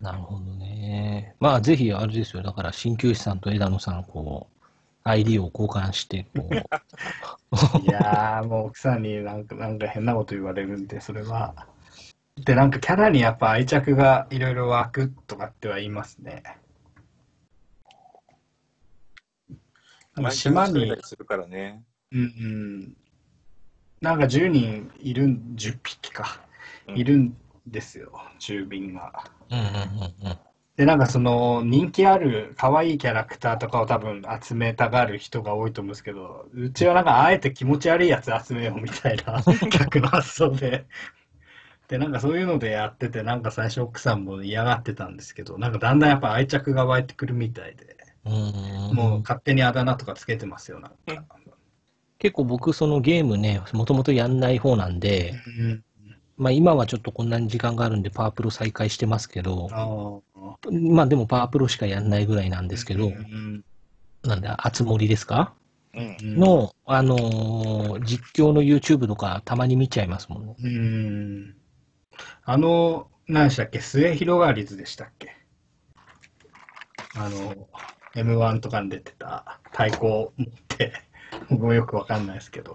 なるほどね。まあぜひあれですよ、だから鍼灸師さんと枝野さん、こう、ID を交換して、こう、いやー、もう奥さんになんかなんか変なこと言われるんで、それは。で、なんかキャラにやっぱ愛着がいろいろ湧くとかっては言いますね。なんか島にするからね。うんうん、なんか10人いるん、10匹か、うんいるんですよ、住民が。うんうんうんうん。で、なんかその人気ある可愛いキャラクターとかを多分集めたがる人が多いと思うんですけど、うちはなんかあえて気持ち悪いやつ集めようみたいな 逆の発想で。で、なんかそういうのでやってて、なんか最初奥さんも嫌がってたんですけど、なんかだんだんやっぱ愛着が湧いてくるみたいで、うんもう勝手にあだ名とかつけてますよ、なんか。結構僕、そのゲームね、もともとやんない方なんで、うん。まあ今はちょっとこんなに時間があるんでパワープロ再開してますけど。まあでもパワープロしかやんないぐらいなんですけどう、ん。なんで、あつ森ですか？の、あのー実況の YouTube とかたまに見ちゃいますもんね。うん。あの、何でしたっけ？末広がりずでしたっけ？あの、M1 とかに出てた太鼓を持って、僕もよくわかんないですけど、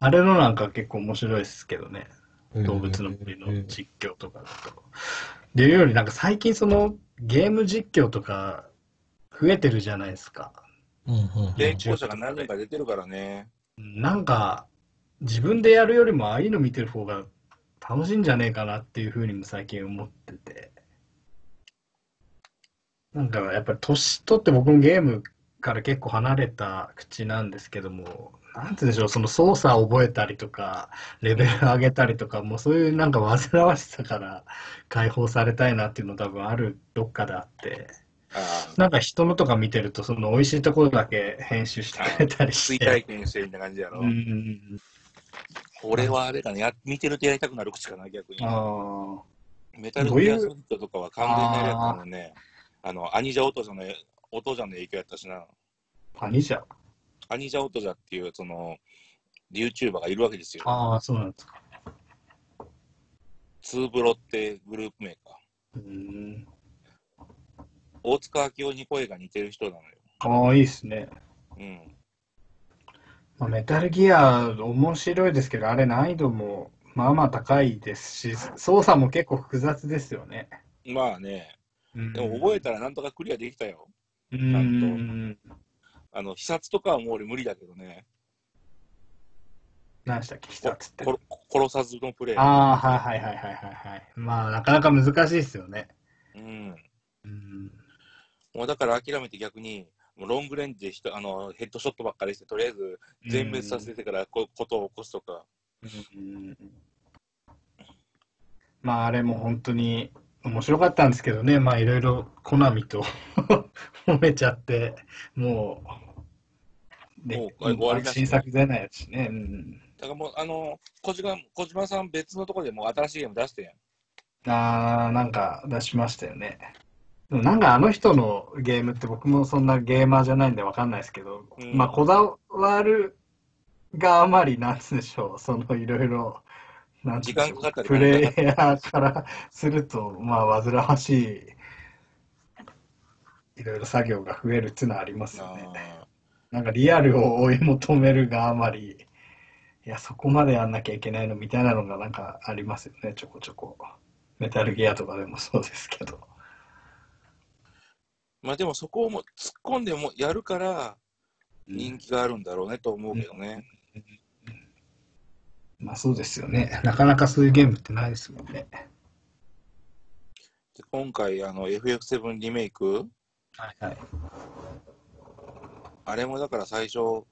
あれのなんか結構面白いですけどね。動物の森の実況とかだと。でいうよりなんか最近そのゲーム実況とか増えてるじゃないですか。うんうんうんで、校舎が何人か出てるからね。なんか自分でやるよりもああいうの見てる方が楽しいんじゃねえかなっていうふうにも最近思ってて。なんかやっぱり年取って僕もゲームから結構離れた口なんですけども、なんて言うんでしょう、その操作を覚えたりとか、レベル上げたりとか、もうそういうなんか煩わしさから解放されたいなっていうの多分あるどっかであって、なんか人のとか見てるとその美味しいところだけ編集してくれたりし追て。体験してるみたいな感じやろ。うん。俺はあれかね、や見てるとやりたくなる口かな、逆に。ああ。メタルギアソリッドとかは完全にあれやったもんね。あの、アニジャオトジャの、オトジャの影響やったしな。何じゃアニジャオトジャっていう、その、YouTuber がいるわけですよ。ああ、そうなんですか。ツーブロってグループ名か。うん。大塚明夫に声が似てる人なのよ。ああ、いいですね。うん。まあ、メタルギア、面白いですけど、あれ難易度もまあまあ高いですし、操作も結構複雑ですよね。まあね、うんでも覚えたらなんとかクリアできたよ。うん。あの、視察とかはもう俺無理だけどね。何でしたっけ、一つって。こ殺さずのプレイ。ああ、はいはいはいはいはいはい。まあ、なかなか難しいですよね。うん。うん。もうだから諦めて逆に、もうロングレンジで人あのヘッドショットばっかりして、とりあえず全滅させてからこことを起こすとか。うんまあ、あれも本当に面白かったんですけどね、まあ、いろいろコナミと 褒めちゃって、もう、でもう終わり新作出ないやつしね。うんだからもう、あの、小島小島さん別のところでもう新しいゲーム出してんやん。あー、なんか出しましたよね。でもなんかあの人のゲームって僕もそんなゲーマーじゃないんでわかんないですけど、うんまあこだわるがあまりなんでしょう、そのいろいろ、時間かかったりプレイヤーからすると、まあ煩わしい、いろいろ作業が増えるっていうのはありますよね。あなんかリアルを追い求めるがあまり、いや、そこまでやんなきゃいけないのみたいなのがなんかありますよね、ちょこちょこ。メタルギアとかでもそうですけど。ーまあでもそこをもう突っ込んでもやるから人気があるんだろうねと思うけどね。まあそうですよね。なかなかそういうゲームってないですもんね。で今回、あの、FF7 リメイク、はいはい。あれもだから最初、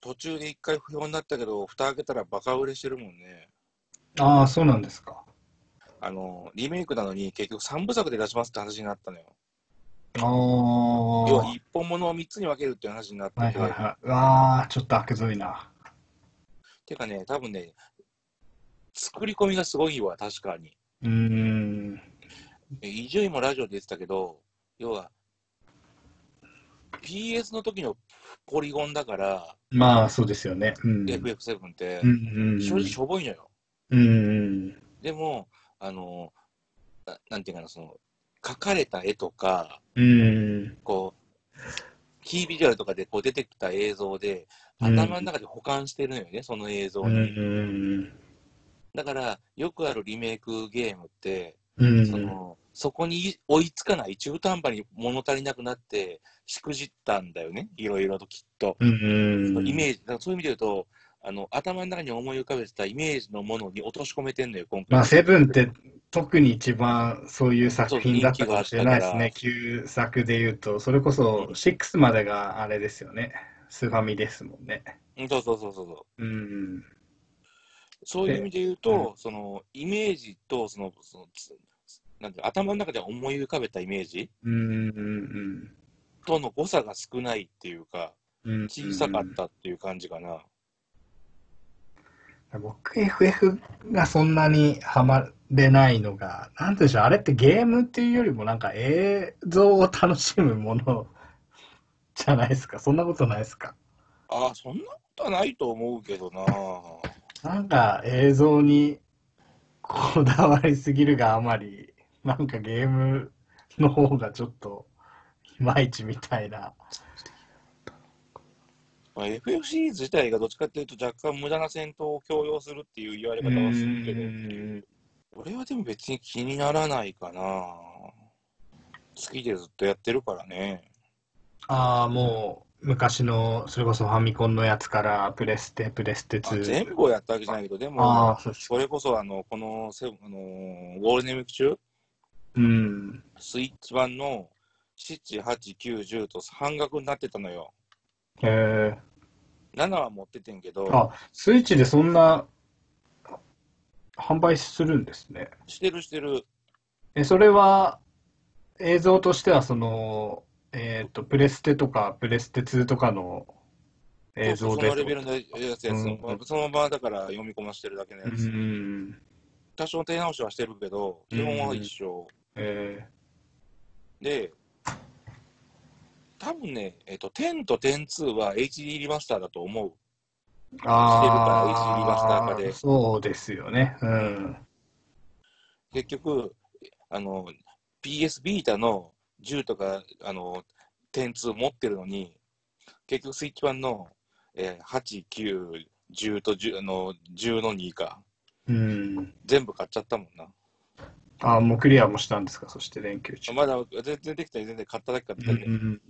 途中で一回不評になったけど、蓋開けたらバカ売れしてるもんね。ああ、そうなんですか。あの、リメイクなのに結局3部作で出しますって話になったのよ。ああ。要は一本物を3つに分けるっていう話になってて、はいはいはい。うわあ、ちょっと悪どいな。てかね、多分ね、作り込みがすごいわ、確かに。うーん。え伊集院もラジオで言ってたけど、要は、PS の時のポリゴンだから、まあそうですよね。うん。FF7 ってう、んうん。正直しょぼいのよ。うんうん。でも、あの、ななんていうかな、その、描かれた絵とか、うん。こう、キービジュアルとかでこう出てきた映像で、うん頭の中で保管してるのよね、その映像うに。ん。だから、よくあるリメイクゲームって、うん。その、そこに追いつかない、中途半端に物足りなくなって、しくじったんだよね、いろいろときっと。うん。イメージ、だからそういう意味で言うと、あの、頭の中に思い浮かべてたイメージのものに落とし込めてんのよ、今回。まあ、セブンって特に一番そういう作品だったかもしれないですね。旧作で言うと、それこそ6までがあれですよね。スファミですもんね。うんそうそうそうそうそう。うん。そういう意味で言うと、その、イメージと、その、その、つなんていうの頭の中で思い浮かべたイメージうん。との誤差が少ないっていうか、うん。小さかったっていう感じかな。僕、FF がそんなにハマれないのが、なんていうんでしょう、あれってゲームっていうよりもなんか映像を楽しむものじゃないですか。そんなことないですか。ああ、そんなことはないと思うけどな。なんか映像にこだわりすぎるがあまり、なんかゲームの方がちょっといまいちみたいな。まあ、FF シリーズ自体がどっちかっていうと若干無駄な戦闘を強要するっていう言われ方はするけど、ん俺はでも別に気にならないかな。好きでずっとやってるからね。ああ、もう昔の、それこそファミコンのやつからプレステ、プレステあ2。全部をやったわけじゃないけど、であもあ、、そうですそれこそあの、このセあのーゴールデンウィーク中、うん。スイッチ版の7、8、9、10と半額になってたのよ。へえ。7は持っててんけど、あ、スイッチでそんな販売するんですね。してるしてる。え、それは映像としてはその、えっと、プレステとかプレステ2とかの映像でそのレベルのやつやつ、うんまあそのままだから読み込ましてるだけのやうつ。ん。多少手直しはしてるけど、基本は一緒。えで、多分ね、えっと、10と102は HD リマスターだと思う。ー、あしてるから HD リマスター化でそうですよね。うん。結局、あの、PS ビータの10とか、あの、102持ってるのに、結局スイッチ版の、えー8、9、10と10あの10の2か。うん。全部買っちゃったもんな。あ、もうクリアもしたんですか、そして連休中。まだ全然できたり全然買っただけ買っただけ。うん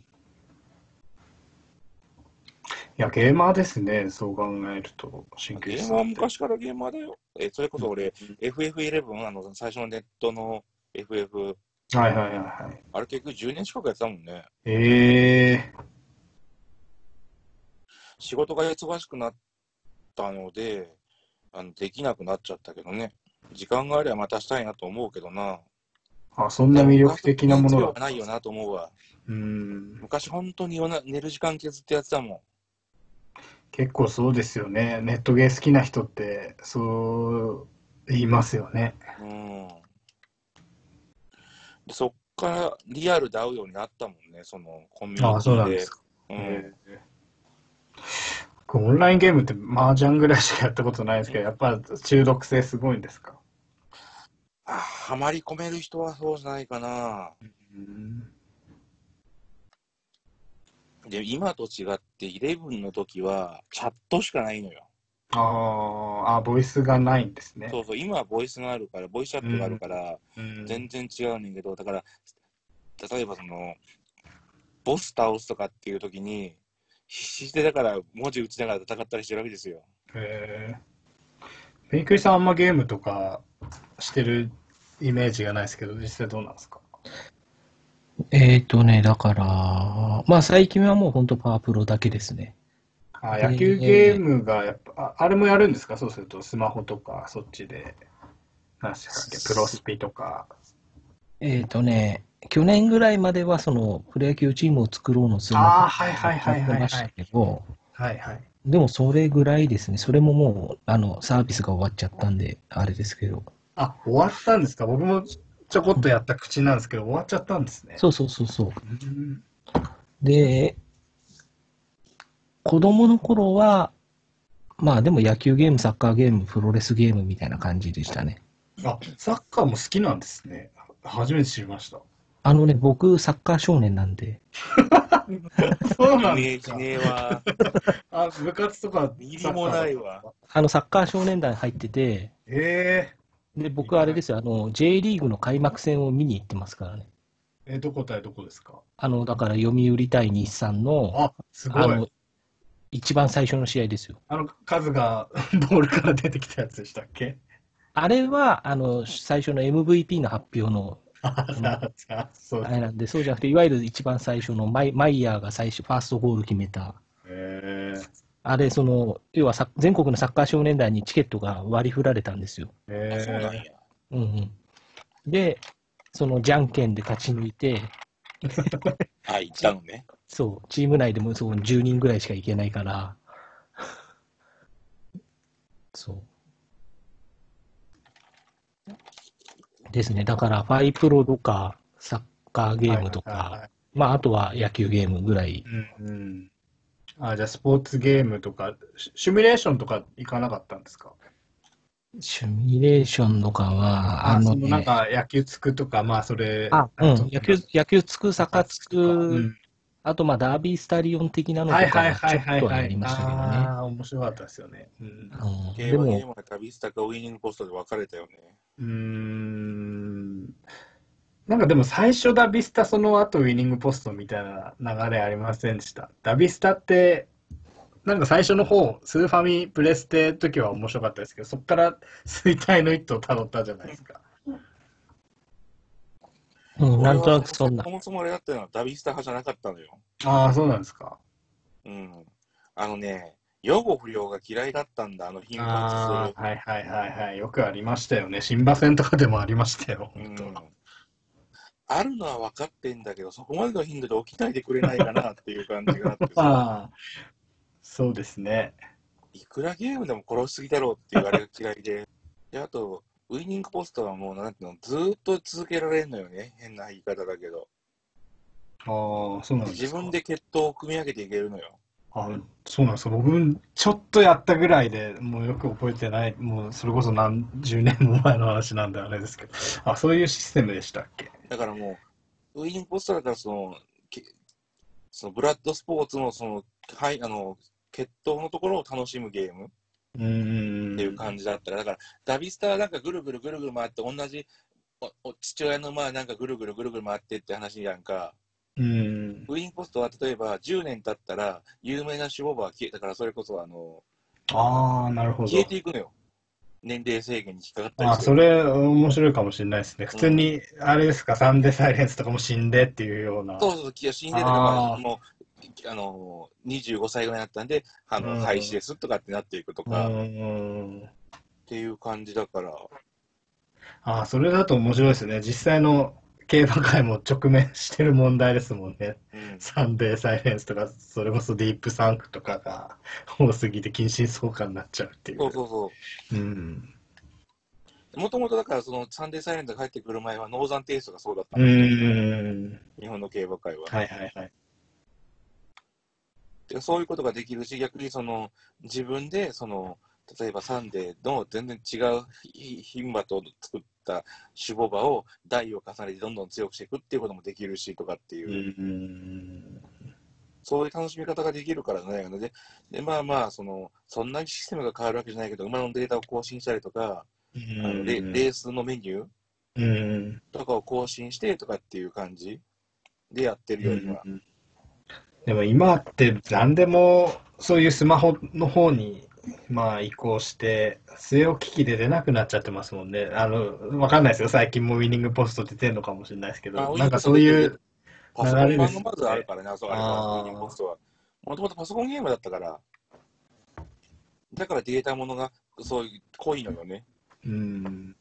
いや、ゲーマーですね、そう考えると、新ゲームは旧さんって。昔からゲーマーだよ。えそれこそ俺、FF11、あの、最初のネットの FF、はいはいはいはい。あれ結局10年近くやってたもんね。ええ仕事が忙しくなったので、あのできなくなっちゃったけどね。時間があればまたしたいなと思うけどな。あ、そんな魅力的なものだった。ないよなと思うわ。うん。昔本当に夜な寝る時間削ってやってたもん。結構そうですよね。ネットゲー好きな人って、そう言いますよね。うん。でそっからリアルで会うようになったもんね、そのコミュニティで。あ、そうなんですか。うんオンラインゲームって麻雀ぐらいしかやったことないですけど、やっぱ中毒性すごいんですか？あはまり込める人はそうじゃないかな。うん。で、今と違って、11の時は、チャットしかないのよ。あーあ、ボイスがないんですね。そうそう、今はボイスがあるから、ボイスチャットがあるから、うん全然違うねんけど、だから、例えばその、ボス倒すとかっていう時に、必死でだから文字打ちながら戦ったりしてるわけですよ。へペニクリさんあんまゲームとかしてるイメージがないですけど、実際どうなんですか？えっ、とね、だから、まあ最近はもう本当パワープロだけですね。あ野球ゲームがやっぱ、ああれもやるんですか？そうすると、スマホとか、そっちで。何でしたっけプロスピとか。えっ、とね、去年ぐらいまではそのプロ野球チームを作ろうのスあマーはいはいはいはいはいやってましたけど、はいはい。でもそれぐらいですね。それももう、あの、サービスが終わっちゃったんで、あれですけど。あ、終わったんですか？僕もちょこっとやった口なんですけど、終わっちゃったんですね。そうそうそうそう。うんで、子供の頃は、まあでも野球ゲーム、サッカーゲーム、プロレスゲームみたいな感じでしたね。あ、サッカーも好きなんですね。初めて知りました。あのね、僕、サッカー少年なんで、そうなんですか？ねえわ。あ、部活とか。ミリもないわ。あの、サッカー少年団入ってて、えで、僕、あれですよ、あの、J リーグの開幕戦を見に行ってますからね。ー、え、どこ対どこですか？あの、だから、読売対日産の、あ、すごい。あの、一番最初の試合ですよ。あの、数が ボールから出てきたやつでしたっけ？あれは、あの、最初の MVP の発表の、あ、あそうあ。れなんで、そうじゃなくて、いわゆる一番最初のマイマイヤーが最初、ファーストゴール決めた。えあれ、その、要はさ全国のサッカー少年団にチケットが割り振られたんですよ。そうなんえや。うんうん。で、そのじゃんけんで勝ち抜いて、あ、行ったのね。そう、チーム内でもそう10人ぐらいしか行けないから、そう。ですね。だから、ファイプロとか、サッカーゲームとかはいはいはい、まあ、あとは野球ゲームぐらい。うんうん。あ、じゃあスポーツゲームとか、シシミュレーションとか行かなかったんですか？シミュレーションとかは、あのそのなんね、か野球つくとか、まあそれ。あ、うん、野球、野球つく、サカつく、んあと、まあ、ダービースタリオン的なのとかはいはいはちょはいはいはいっとはやり。ましたけどね。ああ、面白かったですよね。うんうんゲでも、ームゲームが旅スタかウィニングポストで分かれたよね。うーん。なんかでも最初ダビスタその後ウィニングポストみたいな流れありませんでした？ダビスタって、なんか最初の方、スーファミプレステの時は面白かったですけど、そこから衰退の一途をたどったじゃないですか。うん、なんとなくそんなそ。もそもあれだったのはダビスタ派じゃなかったのよ。ああ、そうなんですか。うん。あのね、予後不良が嫌いだったんだ、あの頻ああ、発する。はいはいはいはい。よくありましたよね。新馬戦とかでもありましたよ、うん。あるのは分かってんだけど、そこまでの頻度で起きないでくれないかなっていう感じがあってさ、ああ、そうですね。いくらゲームでも殺しすぎだろうっていうあれが嫌いで。で、あと、ウィニングポストはもう、なんていうの、ずーっと続けられるのよね。変な言い方だけど。ああ、そうなんですか。自分で決闘を組み上げていけるのよ。あ、そうなんですか。僕、ちょっとやったぐらいでもうよく覚えてない。もうそれこそ何十年も前の話なんであれですけど。あ、そういうシステムでしたっけ？だからもう、ウィニングポストだからその、けそのブラッドスポーツのその、はい、あの、決闘のところを楽しむゲーム。っていう感じだったから、だから、ダビスタはなんかぐるぐるぐるぐる回って、同じおお父親のまあなんかぐるぐるぐるぐる回ってって話やんか、うーん。ウィニングポストは例えば10年経ったら、有名な守護場は消えたから、それこそあのああ、なるほど。消えていくのよ。年齢制限に引っかかったりあ。それ面白いかもしれないですね。普通に、あれですか、サンデーサイレンスとかも死んでっていうような。そうそうそう、死んでたかもう、あの、25歳ぐらいになったんで、あうんの、廃止ですとかってなっていくとうか、っーん。ていう感じだから、ああ、それだと面白いですね。実際の競馬界も直面してる問題ですもんね。うん。サンデーサイレンスとか、それこそディープサンクとかが多すぎて近親相関になっちゃうっていう。そうそうそう。うん。もともとだから、そのサンデーサイレントが帰ってくる前は、ノーザンテイストがそうだったうの、ーん。日本の競馬界は。はいはいはい。でそういうことができるし、逆にその自分でその例えばサンデーの全然違うひ牝馬と作った種牡馬を台を重ねてどんどん強くしていくっていうこともできるしとかっていうう、ん。そういう楽しみ方ができるからね。で、でまあまあその、そんなにシステムが変わるわけじゃないけど、馬のデータを更新したりとか、あのレレースのメニューうん。とかを更新してとかっていう感じでやってるよりは。でも今って何でもそういうスマホの方にまあ移行して、据え置き機で出なくなっちゃってますもんね。あの、わかんないですよ。最近もウィニングポスト出てんのかもしれないですけあど、なんかそういう、パソコン流れですねまずあるからね、あそこあれウィニングポストは。もともとパソコンゲームだったから、だからデータものがそういう濃いのよね。うん。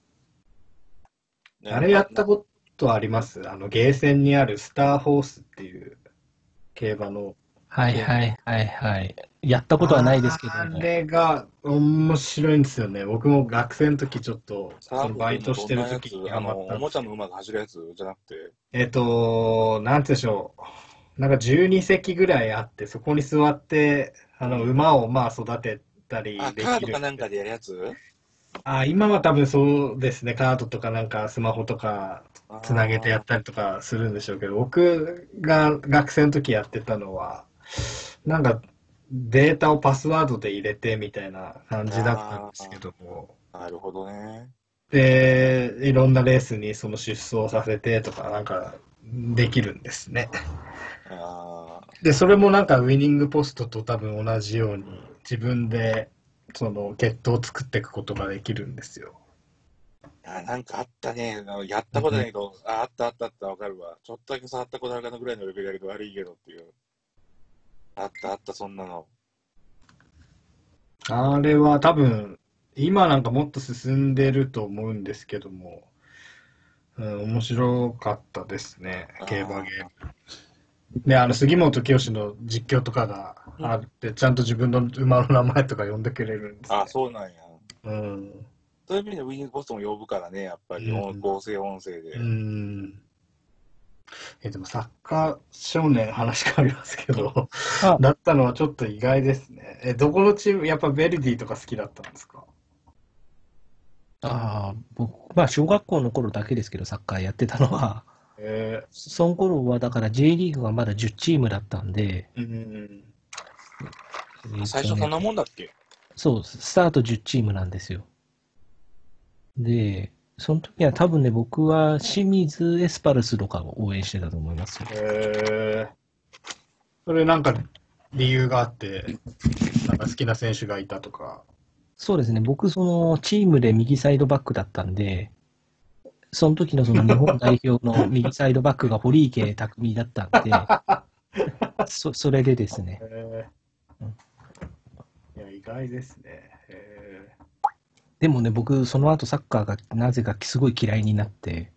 ねあれやったことあります？あの、ゲーセンにあるスターホースっていう競馬の。はいはいはいはい。やったことはないですけどあも。れが面白いんですよね。僕も学生の時ちょっと、そのバイトしてる時にあの、ハマったおもちゃの馬が走るやつじゃなくて、えっと、なんて言うんでしょう。なんか12席ぐらいあって、そこに座って、あの、馬をまあ育てたりあ、できるカードか。なんかでやるやつ？あ、今は多分そうですね。カードとかなんかスマホとかつなげてやったりとかするんでしょうけど、僕が学生の時やってたのは、なんかデータをパスワードで入れてみたいな感じだったんですけども、なるほどね。で、いろんなレースにその出走させてとかなんかできるんですね。あで、それもなんかウィニングポストと多分同じように自分でそのゲットを作っていくことができるんですよ。ーあ、なんかあったね。あのやったことないけど、あ、あったあったあった、わかるわ。ちょっとだけ触ったことあるかなぐらいのレベルだけど、悪いけどっていう。あったあった、そんなの。あれは多分、今なんかもっと進んでると思うんですけども、うん、面白かったですね、競馬ゲーム。で、あの、杉本清の実況とかがあって、ちゃんと自分の馬の名前とか呼んでくれるんです、ね。あ、そうなんや。うん。そういう意味でウィニングポストも呼ぶからね、やっぱり、うん合成音声で。うん。え、でもサッカー少年話変わりますけど、あだったのはちょっと意外ですね。え、どこのチーム、やっぱベルディとか好きだったんですか？ああ、僕、まあ小学校の頃だけですけど、サッカーやってたのは、えその頃はだから J リーグがまだ10チームだったんで、ー、うん。えーとね最初そんなもんだっけ？そう、スタート10チームなんですよ。で、その時は多分ね、僕は清水エスパルスとかを応援してたと思いますよ。へえそれなんか理由があって、なんか好きな選手がいたとか。そうですね、僕、そのチームで右サイドバックだったんで、その時のその日本代表の右サイドバックが堀池匠だったんで、そそれでですね、いや、意外ですね。へでもね、僕、その後サッカーがなぜかすごい嫌いになって、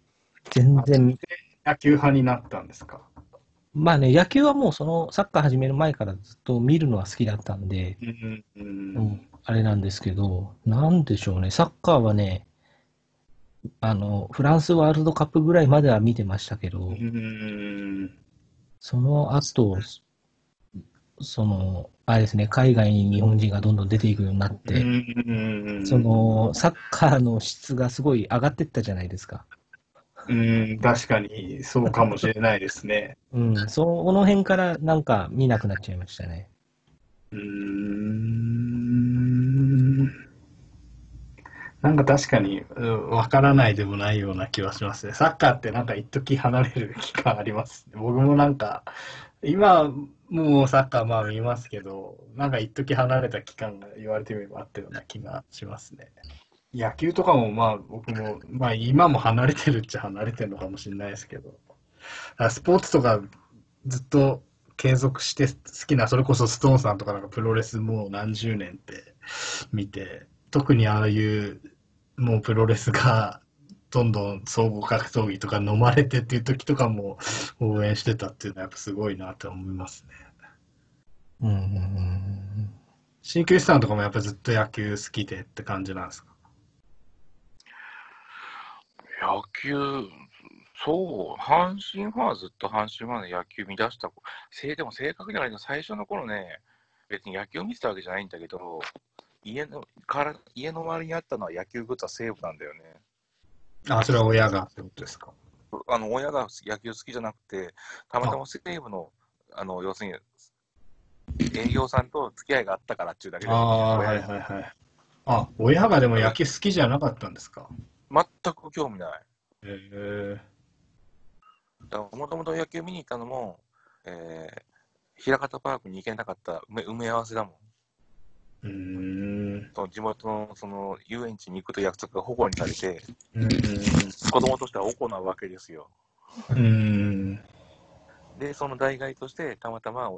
全然、え野球派になったんですか？まあね、野球はもうそのサッカー始める前からずっと見るのは好きだったんで、うん。ううんん、あれなんですけど、なんでしょうね、サッカーはね、あの、フランスワールドカップぐらいまでは見てましたけど、うん。その後、その、あれですね、海外に日本人がどんどん出ていくようになって、うんそ、の、サッカーの質がすごい上がってったじゃないですか。うん、確かにそうかもしれないですね。うん、その辺からなんか見なくなっちゃいましたね。うーん。なんか確かにうんわからないでもないような気はしますね。サッカーってなんか一時離れる期間あります。僕もなんか、今もうサッカーまあ見ますけど、なんか一時離れた期間が言われてみればあったような気がしますね。野球とかもまあ僕も、まあ今も離れてるっちゃ離れてるのかもしれないですけど、スポーツとかずっと継続して好きな、それこそストーンさんとかなんかプロレスもう何十年って見て、特にああいうもうプロレスがどんどん総合格闘技とか飲まれてっていう時とかも応援してたっていうのはやっぱすごいなと思いますね。うんうんうん鍼灸師さんとかもやっぱずっと野球好きでって感じなんですか？野球、そう、阪神ファンはずっと阪神ファンで野球見出した子、せいでも正確にはね最初の頃ね、別に野球を見てたわけじゃないんだけど、家のから家の周りにあったのは野球グッズは西武なんだよね。あ、それは親がってことですかあの親が野球好きじゃなくて、たまたま西武の、あの要するに営業さんと付き合いがあったからっていうだけで、ああ、親はいはいはい。あ、親がでも野球好きじゃなかったんですか全く興味ない。へえもともと野球見に行ったのも、えー、平方パークに行けなかった埋め合わせだもん。うーん。その地元のその遊園地に行くと約束が保護にされて、うん。子供としては行うわけですよ。うん。で、その代替として、たまたま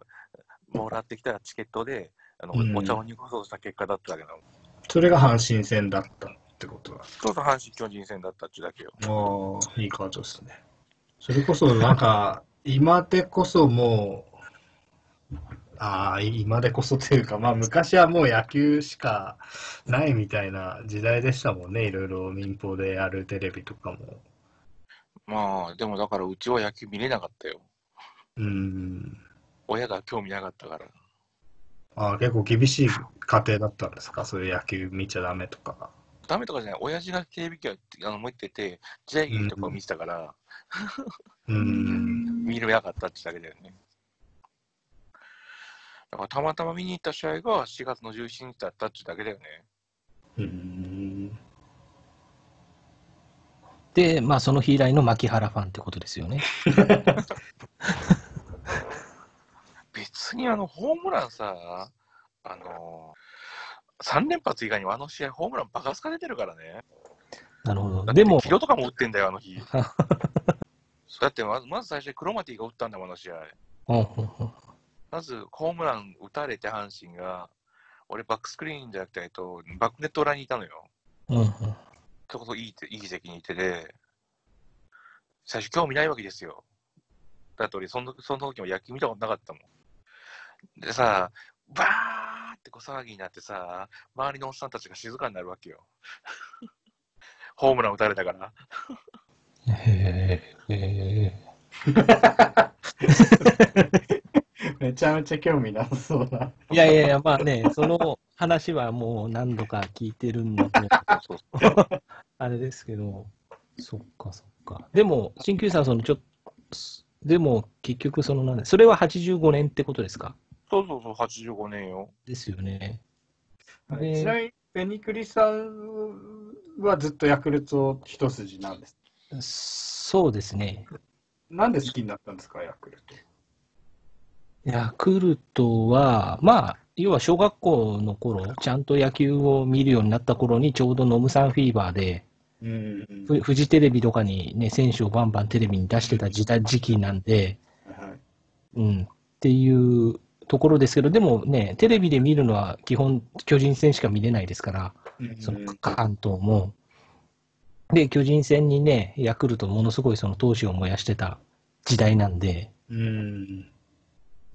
もらってきたチケットで、あのうんお茶を濁そうした結果だったわけなの。それが阪神戦だったってことだ。そうそう、阪神巨人戦だったっちゅうだけよ。ああ、いいカードですね。それこそ、なんか、今でこそもう、ああ、今でこそというか、まあ、昔はもう野球しかないみたいな時代でしたもんね。いろいろ民放でやるテレビとかも。まあ、でもだからうちは野球見れなかったよ。うん。親が興味なかったから。ああ、結構厳しい家庭だったんですか？そういう野球見ちゃダメとか。ダメとかじゃない、親父がテレビ機をあの持ってて、時代劇とかを見てたから、うん。見れなかったってだけだよね。だからたまたま見に行った試合が4月の17日だったってだけだよね。うん。で、まあ、その日以来の牧原ファンってことですよね。別にあの、ホームランさ、あの3連発以外にはあの試合、ホームランバカスカ出てるからね。なるほど。でも、キロとかも打ってんだよ、あの日。だってまずまず最初にクロマティが打ったんだもん、あの試合。まずホームラン打たれて阪神が、俺バックスクリーンじゃなくて、えっと、バックネット裏にいたのよ。うんうんそこそいいいい席にいてで、最初興味ないわけですよ。だって俺その、その時も野球見たことなかったもん。でさ、バーってこう騒ぎになってさ、周りのおっさんたちが静かになるわけよ。ホームラン打たれたから。へえ。めちゃめちゃ興味なさそうな。いやいやいや、まあね、その話はもう何度か聞いてるので、そうあれですけど、そっかそっか。でも、鍼灸師さん、そのちょっと、でも結局、そのなんで、それは85年ってことですか？そうそうそう、85年よ。ですよね。ちでなみに、ベニクリさんはずっとヤクルト一筋なんです。そうですね。なんで好きになったんですか、ヤクルト。ヤクルトは、まあ、要は小学校の頃、ちゃんと野球を見るようになった頃に、ちょうどノムさんフィーバーで、うん。フフジテレビとかにね、選手をバンバンテレビに出してた時代時期なんで、はい。うん、っていうところですけど、でもね、テレビで見るのは基本、巨人戦しか見れないですから、その関東も。で、巨人戦にね、ヤクルトものすごいその闘志を燃やしてた時代なんで、うん。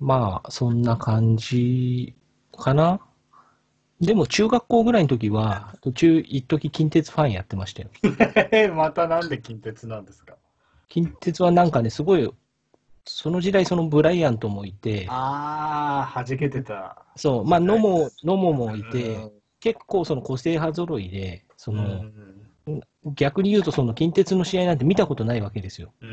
まあ、そんな感じかな。でも中学校ぐらいの時は、途中、一時近鉄ファンやってましたよ。またなんで近鉄なんですか？近鉄はなんかね、すごい、その時代そのブライアントもいて、ああ、弾けてた。そう、まあ、野茂、野茂もいうんて、結構その個性派揃いで、その、うん。逆に言うとその近鉄の試合なんて見たことないわけですよ。うん。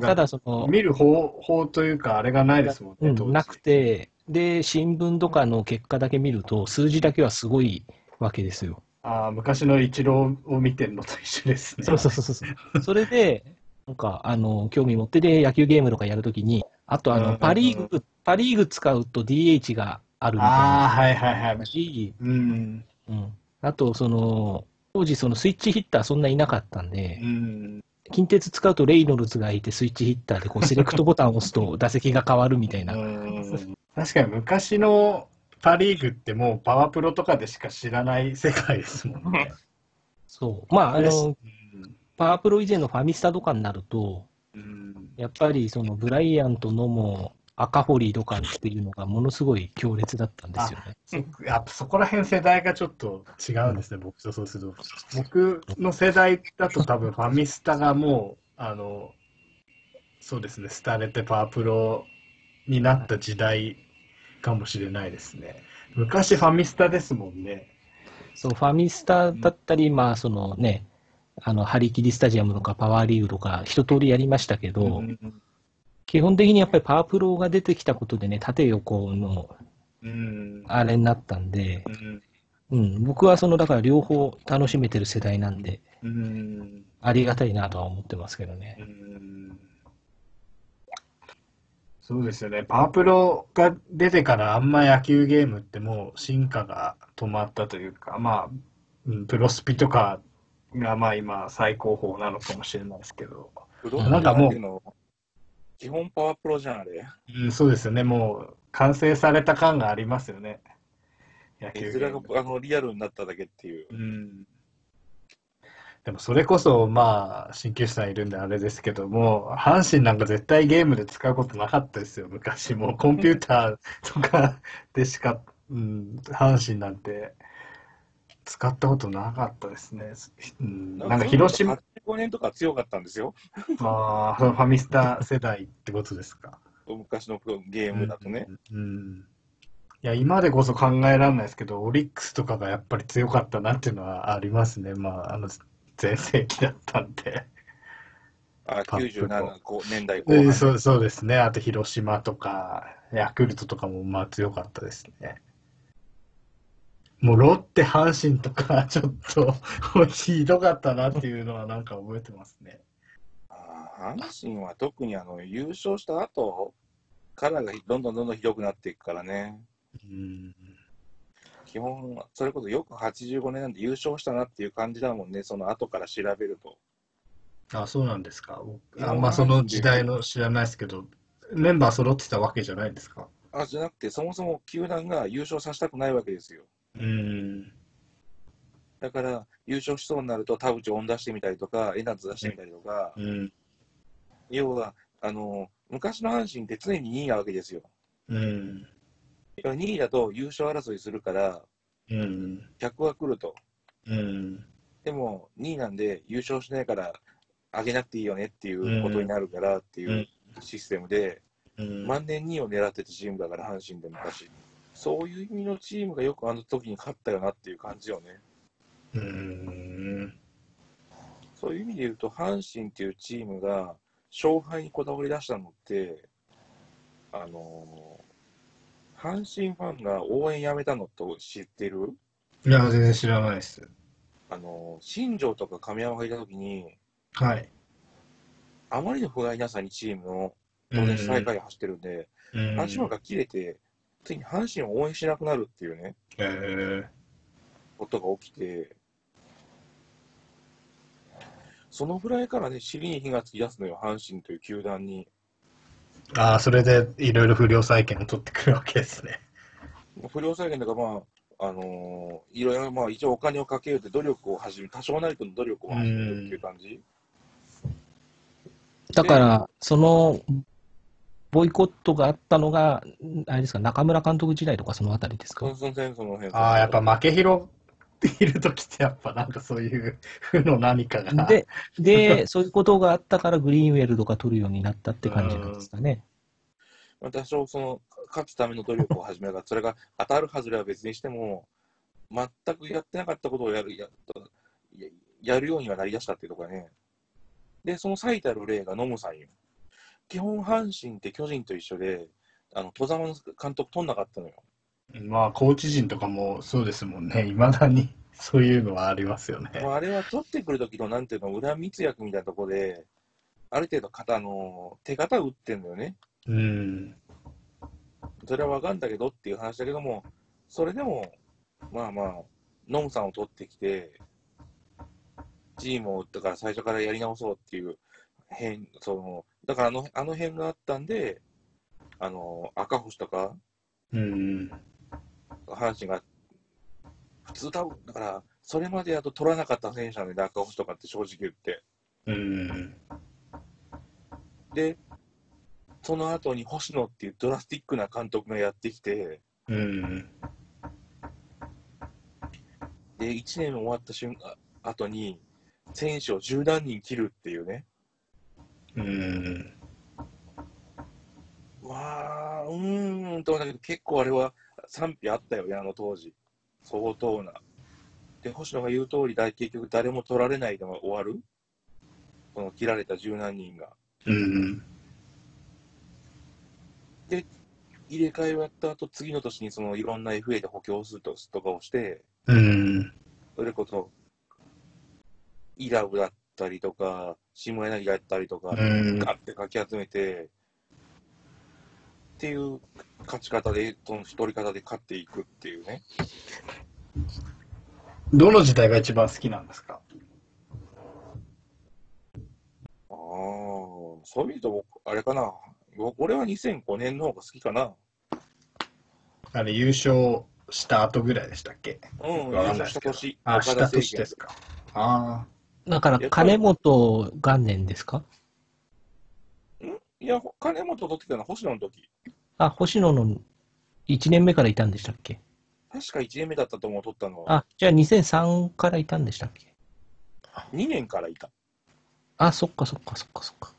ただその、見る方法というか、あれがないですもんね、うん、なく。て、で、新聞とかの結果だけ見ると、数字だけはすごいわけですよ。ああ、昔のイチローを見てるのと一緒ですね。そうそうそうそう。それで、なんか、あの、興味持ってで、野球ゲームとかやるときに、あと、あの、パリーグ、パリーグ使うと DH があるみたいああ、なはいはいはい。し、うん。うん。あと、その、当時そのスイッチヒッターそんないなかったんでう、ん。近鉄使うとレイノルズがいてスイッチヒッターでこう セレクトボタンを押すと打席が変わるみたいな。うん確かに昔のパ・リーグってもうパワープロとかでしか知らない世界ですもんね。そう。まあ、あの、うんパワープロ以前のファミスタとかになると、うんやっぱりそのブライアントのも赤堀とかっていうのがものすごい強烈だったんですよね。そやっぱそこら辺世代がちょっと違うんですね、僕とそうすると。僕の世代だと多分ファミスタがもう、あの、そうですね、廃れてパワープロになった時代かもしれないですね。昔ファミスタですもんね。そう、ファミスタだったり、まあそのね、あの、ハリキリスタジアムとかパワーリーグとか一通りやりましたけど、うん基本的にやっぱりパワープロが出てきたことでね、縦横のうん。あれになったんで、うん。うん、僕はその、だから両方楽しめてる世代なんで、うん。ありがたいなとは思ってますけどね。うん。そうですよね。パワープロが出てからあんま野球ゲームってもう進化が止まったというか、まあ、うんプロスピとかがまあ今最高峰なのかもしれないですけど、なんかもう基本パワープロじゃん、あれ。うん、そうですよね、もう完成された感がありますよね。野球絵面ゲームがあのリアルになっただけっていう。うんでもそれこそ、まあ、鍼灸師さんいるんであれですけども、阪神なんか絶対ゲームで使うことなかったですよ、昔も。コンピューターとかでしか、うん、阪神なんて使ったことなかったですね。うん、なんか広島、85年とか強かったんですよ。あーそのファミスタ世代ってことですか？昔のゲームだとね。うん。うんいや、今でこそ考えられないですけど、オリックスとかがやっぱり強かったなっていうのはありますね。まあ、あの、全盛期だったんで。あパッと97こう年代後えー半。そうそうですね。あと広島とか、ヤクルトとかもまあ強かったですね。もうロッテ、阪神とか、ちょっとひどかったなっていうのはなんか覚えてますね。あー阪神は特にあの優勝した後からがどんどんどんどんひどくなっていくからね。うん。基本、それこそよく85年なんで優勝したなっていう感じだもんね、その後から調べると。あ、そうなんですか。僕あんまその時代の知らないですけど、メンバー揃ってたわけじゃないんですか。あじゃなくて、そもそも球団が優勝させたくないわけですよ。うん。だから、優勝しそうになると田淵を出してみたりとか、江夏出してみたりとか、うん。要は、あの、昔の阪神って常に2位なわけですよ。うん。2位だと優勝争いするから、うん。客は来ると。うん。でも、2位なんで優勝しないから、上げなくていいよねっていうことになるからっていうシステムで、うん。万年2位を狙ってたチームだから、阪神で昔。そういう意味のチームがよくあの時に勝ったよなっていう感じよね。うん。そういう意味で言うと、阪神っていうチームが勝敗にこだわり出したのって、あの阪神ファンが応援やめたのと知ってる？いや、全然知らないです。あの新庄とか亀山がいた時に、はい。あまりの不甲斐なさにチームの当然最下位走ってるんで、うん。阪神ファンが切れて、ついに阪神を応援しなくなるっていうね、えーことが起きて、そのぐらいからね、尻に火がつき出すのよ、阪神という球団に。ああ、それでいろいろ不良債権を取ってくるわけですね。不良債権とか、まあ、あのーいろいろ、まあ、一応お金をかけようって努力を始め、多少なりとの努力を始めるっていう感じ。だから、その、ボイコットがあったのが、あれですか、中村監督時代とかそのあたりですか？そのその辺、その辺。ああ、やっぱ負け広っているときって、やっぱなんかそういう負の何かが。で、で、そういうことがあったからグリーンウェルとか取るようになったって感じなんですかね。まあ、多少その勝つための努力を始めた それが当たるはずれは別にしても、全くやってなかったことをやるやややるようにはなりだしたっていうところね。で、その最たる例がノムさんよ。基本、阪神って巨人と一緒で、あの戸沢の監督取んなかったのよ。まあ、コーチ陣とかもそうですもんね。いまだにそういうのはありますよね。まあ、あれは取ってくる時の、なんていうの、裏密約みたいなところで、ある程度肩の手形打ってんのよね。うん。それは分かんだけどっていう話だけども、それでも、まあまあ、ノムさんを取ってきて、チームをだから最初からやり直そうっていう変、その、だからあのあの辺があったんで、あの、赤星とか、うん。阪神が、普通多分、だから、それまでやと取らなかった選手なんで、赤星とかって正直言って。うん。で、その後に星野っていうドラスティックな監督がやってきて、うん。で、1年終わった瞬間、後に、選手を十何人切るっていうね。うん。まあ、うーんと思ったけど、結構あれは賛否あったよね、あの当時。相当な。で、星野が言う通り、だ結局誰も取られないで終わる。その切られた十何人が。うん。で入れ替えをやった後、次の年にそのいろんな FA で補強するととかをして、うん。それこそ、イラブだったたりとか、下柳だったりとか、うんガッてかき集めて、っていう勝ち方で、その取り方で勝っていくっていうね。どの時代が一番好きなんですか？ああ、そういう意味と僕、あれかな。僕俺は2005年の方が好きかな。あれ、優勝した後ぐらいでしたっけ？うん、優勝した年。あ、した年ですか。あだから、金本元年ですか？いや、金本取ってたのは星野の時。あ、星野の1年目からいたんでしたっけ？確か1年目だったと思う、取ったのは。あ、じゃあ2003からいたんでしたっけ？2年からいた。あ、そっかそっかそっかそっか。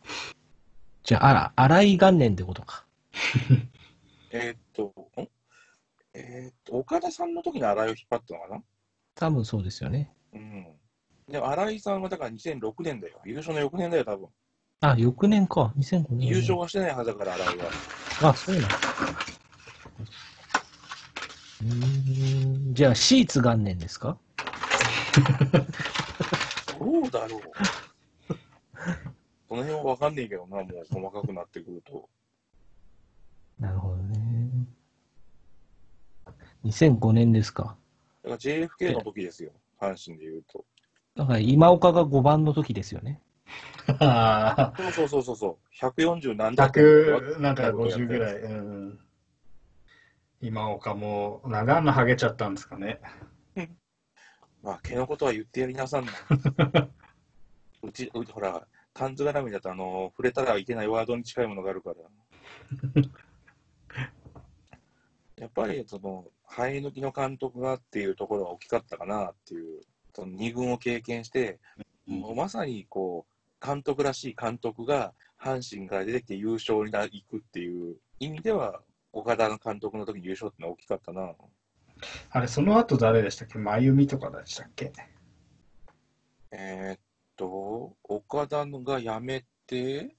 じゃあ、あら、荒井元年ってことか。えーっと、ん？えーっと、岡田さんの時に新井を引っ張ったのかな？多分そうですよね。うん。でも新井さんはだから2006年だよ。優勝の翌年だよ、多分。あ、翌年か。2005年。優勝はしてないはずだから、新井は。あ、そうなんだ。うーん。じゃあ、シーツ元年ですか？どうだろう。その辺は分かんねえけどな、もう細かくなってくると。なるほどね。2005年ですか。だから JFK の時ですよ、阪神で言うと。だから、今岡が5番の時ですよね。あ。そうそうそうそうそう、140何だ100、なんか50ぐらい。うん。今岡も長野ハゲちゃったんですかね。まあ、毛のことは言ってやりなさんな。うち、うほら、タンズ絡みだと、あの、触れたらいけないワードに近いものがあるから。やっぱり、その、生え抜きの監督がっていうところが大きかったかなっていう、その2軍を経験して、もうまさにこう、監督らしい監督が阪神から出てきて優勝に行くっていう意味では、岡田の監督の時に優勝ってのは大きかったな。あれ、その後誰でしたっけ？真由美とかでしたっけ？えーっと、岡田が辞めて、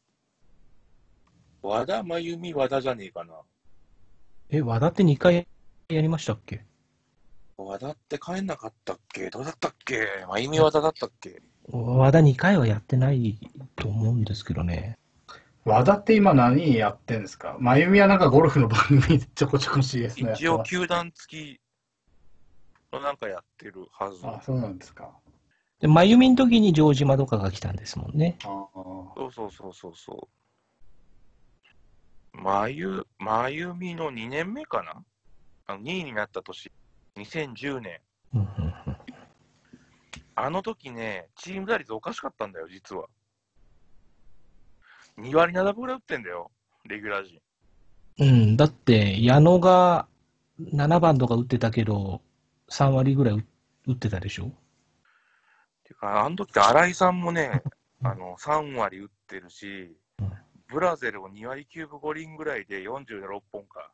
和田真由美和田じゃねえかな。え、和田って2回やりましたっけ？和田って帰んなかったっけどうだったっけ真由美和田だったっけ和田2回はやってないと思うんですけどね。和田って今何やってんですか真由美はなんかゴルフの番組ちょこちょこ CS のやつ一応球団付きのなんかやってるはず。あ、そうなんですか。で、真由美の時に城島とかが来たんですもんね。ああ。そうそうそうそうそう。真由、真由美の2年目かなあの ?2 位になった年、2010年。あの時ね、チーム打率おかしかったんだよ、実は。2割7分ぐらい打ってんだよ、レギュラー陣。うん、だって、矢野が7番とか打ってたけど、3割ぐらい打打ってたでしょ？ていうか、あの時新井さんもね、あの、3割打ってるしうん、ブラゼルを2割9分5厘ぐらいで46本か。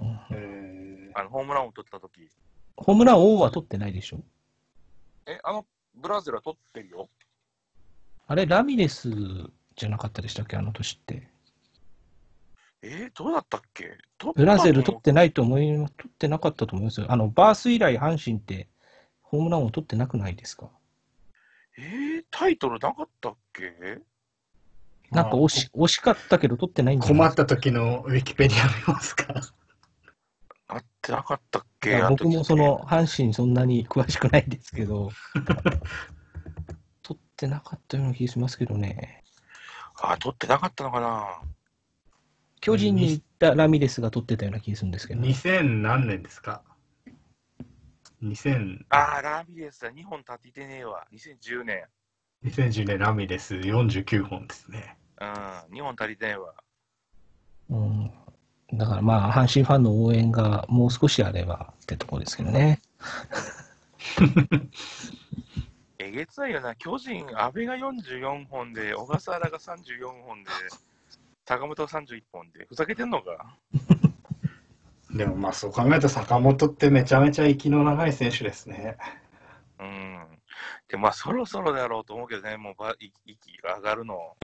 うんえあの、ホームランを取った時。ホームラン王は取ってないでしょ？え、あの、ブラゼルは取ってるよ。あれ、ラミレスじゃなかったでしたっけ？あの年って。えーどうだったっけ？取ったブラゼルと思取ってないと思い、取ってなかったと思いますよ。あの、バース以来、阪神って、ホームラン王取ってなくないですか？えータイトルなかったっけ？なんか惜し惜しかったけど取ってないんじゃない困った時のウィキペディア見ますか？なってなかったっいけや僕もそあの、阪神そんなに詳しくないですけど、取ってなかったような気がしますけどね。時あ、取ってなかったのかな？巨人に行ったラミレスが取ってたような気がするんですけど、ね、2000何年ですか ?2000、あー、ラミレスだ。2本立ててねえわ。2010年。2010年ラミレス49本ですね。うん、2本足りてねえわ。うん。だからまあ、阪神ファンの応援がもう少しあればってとこですけどね。えげつないよな。巨人、阿部が44本で、小笠原が34本で、坂本が31本で、ふざけてんのか？でもまあそう考えると坂本ってめちゃめちゃ息の長い選手ですね。うん。で、まあ、そろそろだろうと思うけどね、もうば、い息が上がるの。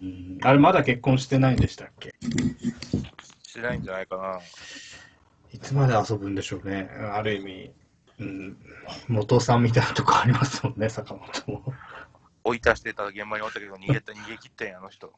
うんあれまだ結婚してないんでしたっけ？しないんじゃないかな。いつまで遊ぶんでしょうね。ある意味、うん、元尾さんみたいなとこありますもんね、坂本も。追い出してた現場におったけど、逃げた、逃げ切ったんや、あの人。